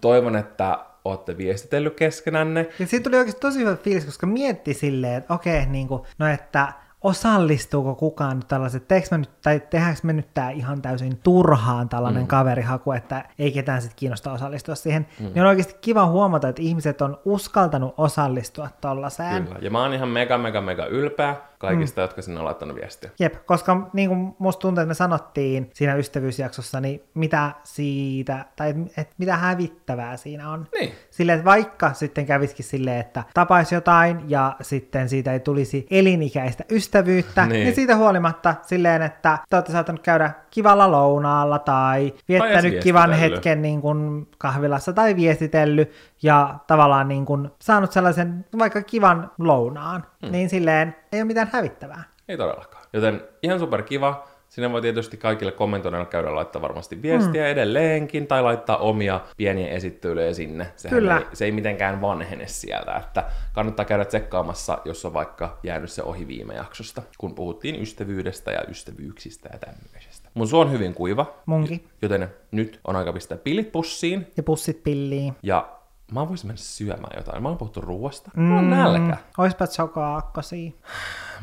toivon, että olette viestitellyt keskenänne.
Ja siitä tuli oikeasti tosi hyvä fiilis, koska mietti silleen, että okei, niin kuin, no että osallistuuko kukaan nyt tällaiset, teekö mä nyt, tai tehdäänkö me nyt tää ihan täysin turhaan tällainen mm. kaverihaku, että ei ketään sit kiinnosta osallistua siihen. Mm. Niin on oikeasti kiva huomata, että ihmiset on uskaltanut osallistua tollaiseen.
Kyllä. Ja mä oon ihan mega, mega, mega ylpeä kaikista, mm. jotka sinne on laittanut viestiä.
Jep, koska niin kuin musta tuntuu, että me sanottiin siinä ystävyysjaksossa, niin mitä siitä, tai et mitä hävittävää siinä on.
Niin.
Silleen, että vaikka sitten kävisikin silleen, että tapaisi jotain ja sitten siitä ei tulisi elinikäistä ystävyyttä,
Niin.
niin, siitä huolimatta silleen, että te olette saattanut käydä kivalla lounaalla tai viettänyt
edes
kivan hetken niin kuin kahvilassa tai viestitellyt ja tavallaan niin kuin saanut sellaisen vaikka kivan lounaan, mm. niin silleen ei ole mitään hävittävää.
Ei todellakaan. Joten ihan super kiva. Sinne voi tietysti kaikille kommentoinnilla käydä laittaa varmasti viestiä mm. edelleenkin, tai laittaa omia pieniä esittelyjä sinne. Sehän
Kyllä.
Ei, se ei mitenkään vanhene sieltä, että kannattaa käydä tsekkaamassa, jos on vaikka jäänyt se ohi viime jaksosta, kun puhuttiin ystävyydestä ja ystävyyksistä ja tämmöisestä. Mun suu on hyvin kuiva,
Munkin.
joten nyt on aika pistää pillit pussiin,
Ja pussit pilliin.
ja Mä voisin mennä syömään jotain. Mä oon puhuttu ruoasta. Mm. Mulla on nälkä.
Oispa chokoaakkosia.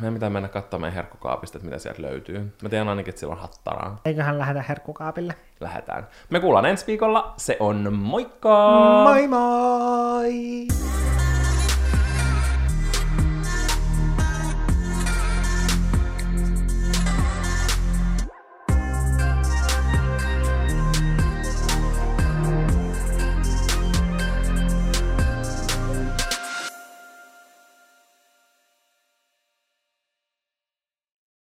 Meidän pitää mennä katsomaan meidän herkkukaapista, että mitä sieltä löytyy. Mä tiedän ainakin, että siellä on hattaraa.
Eiköhän lähdetä herkkukaapille.
Lähetään. Me kuullaan ensi viikolla. Se on moikka!
Moi moi!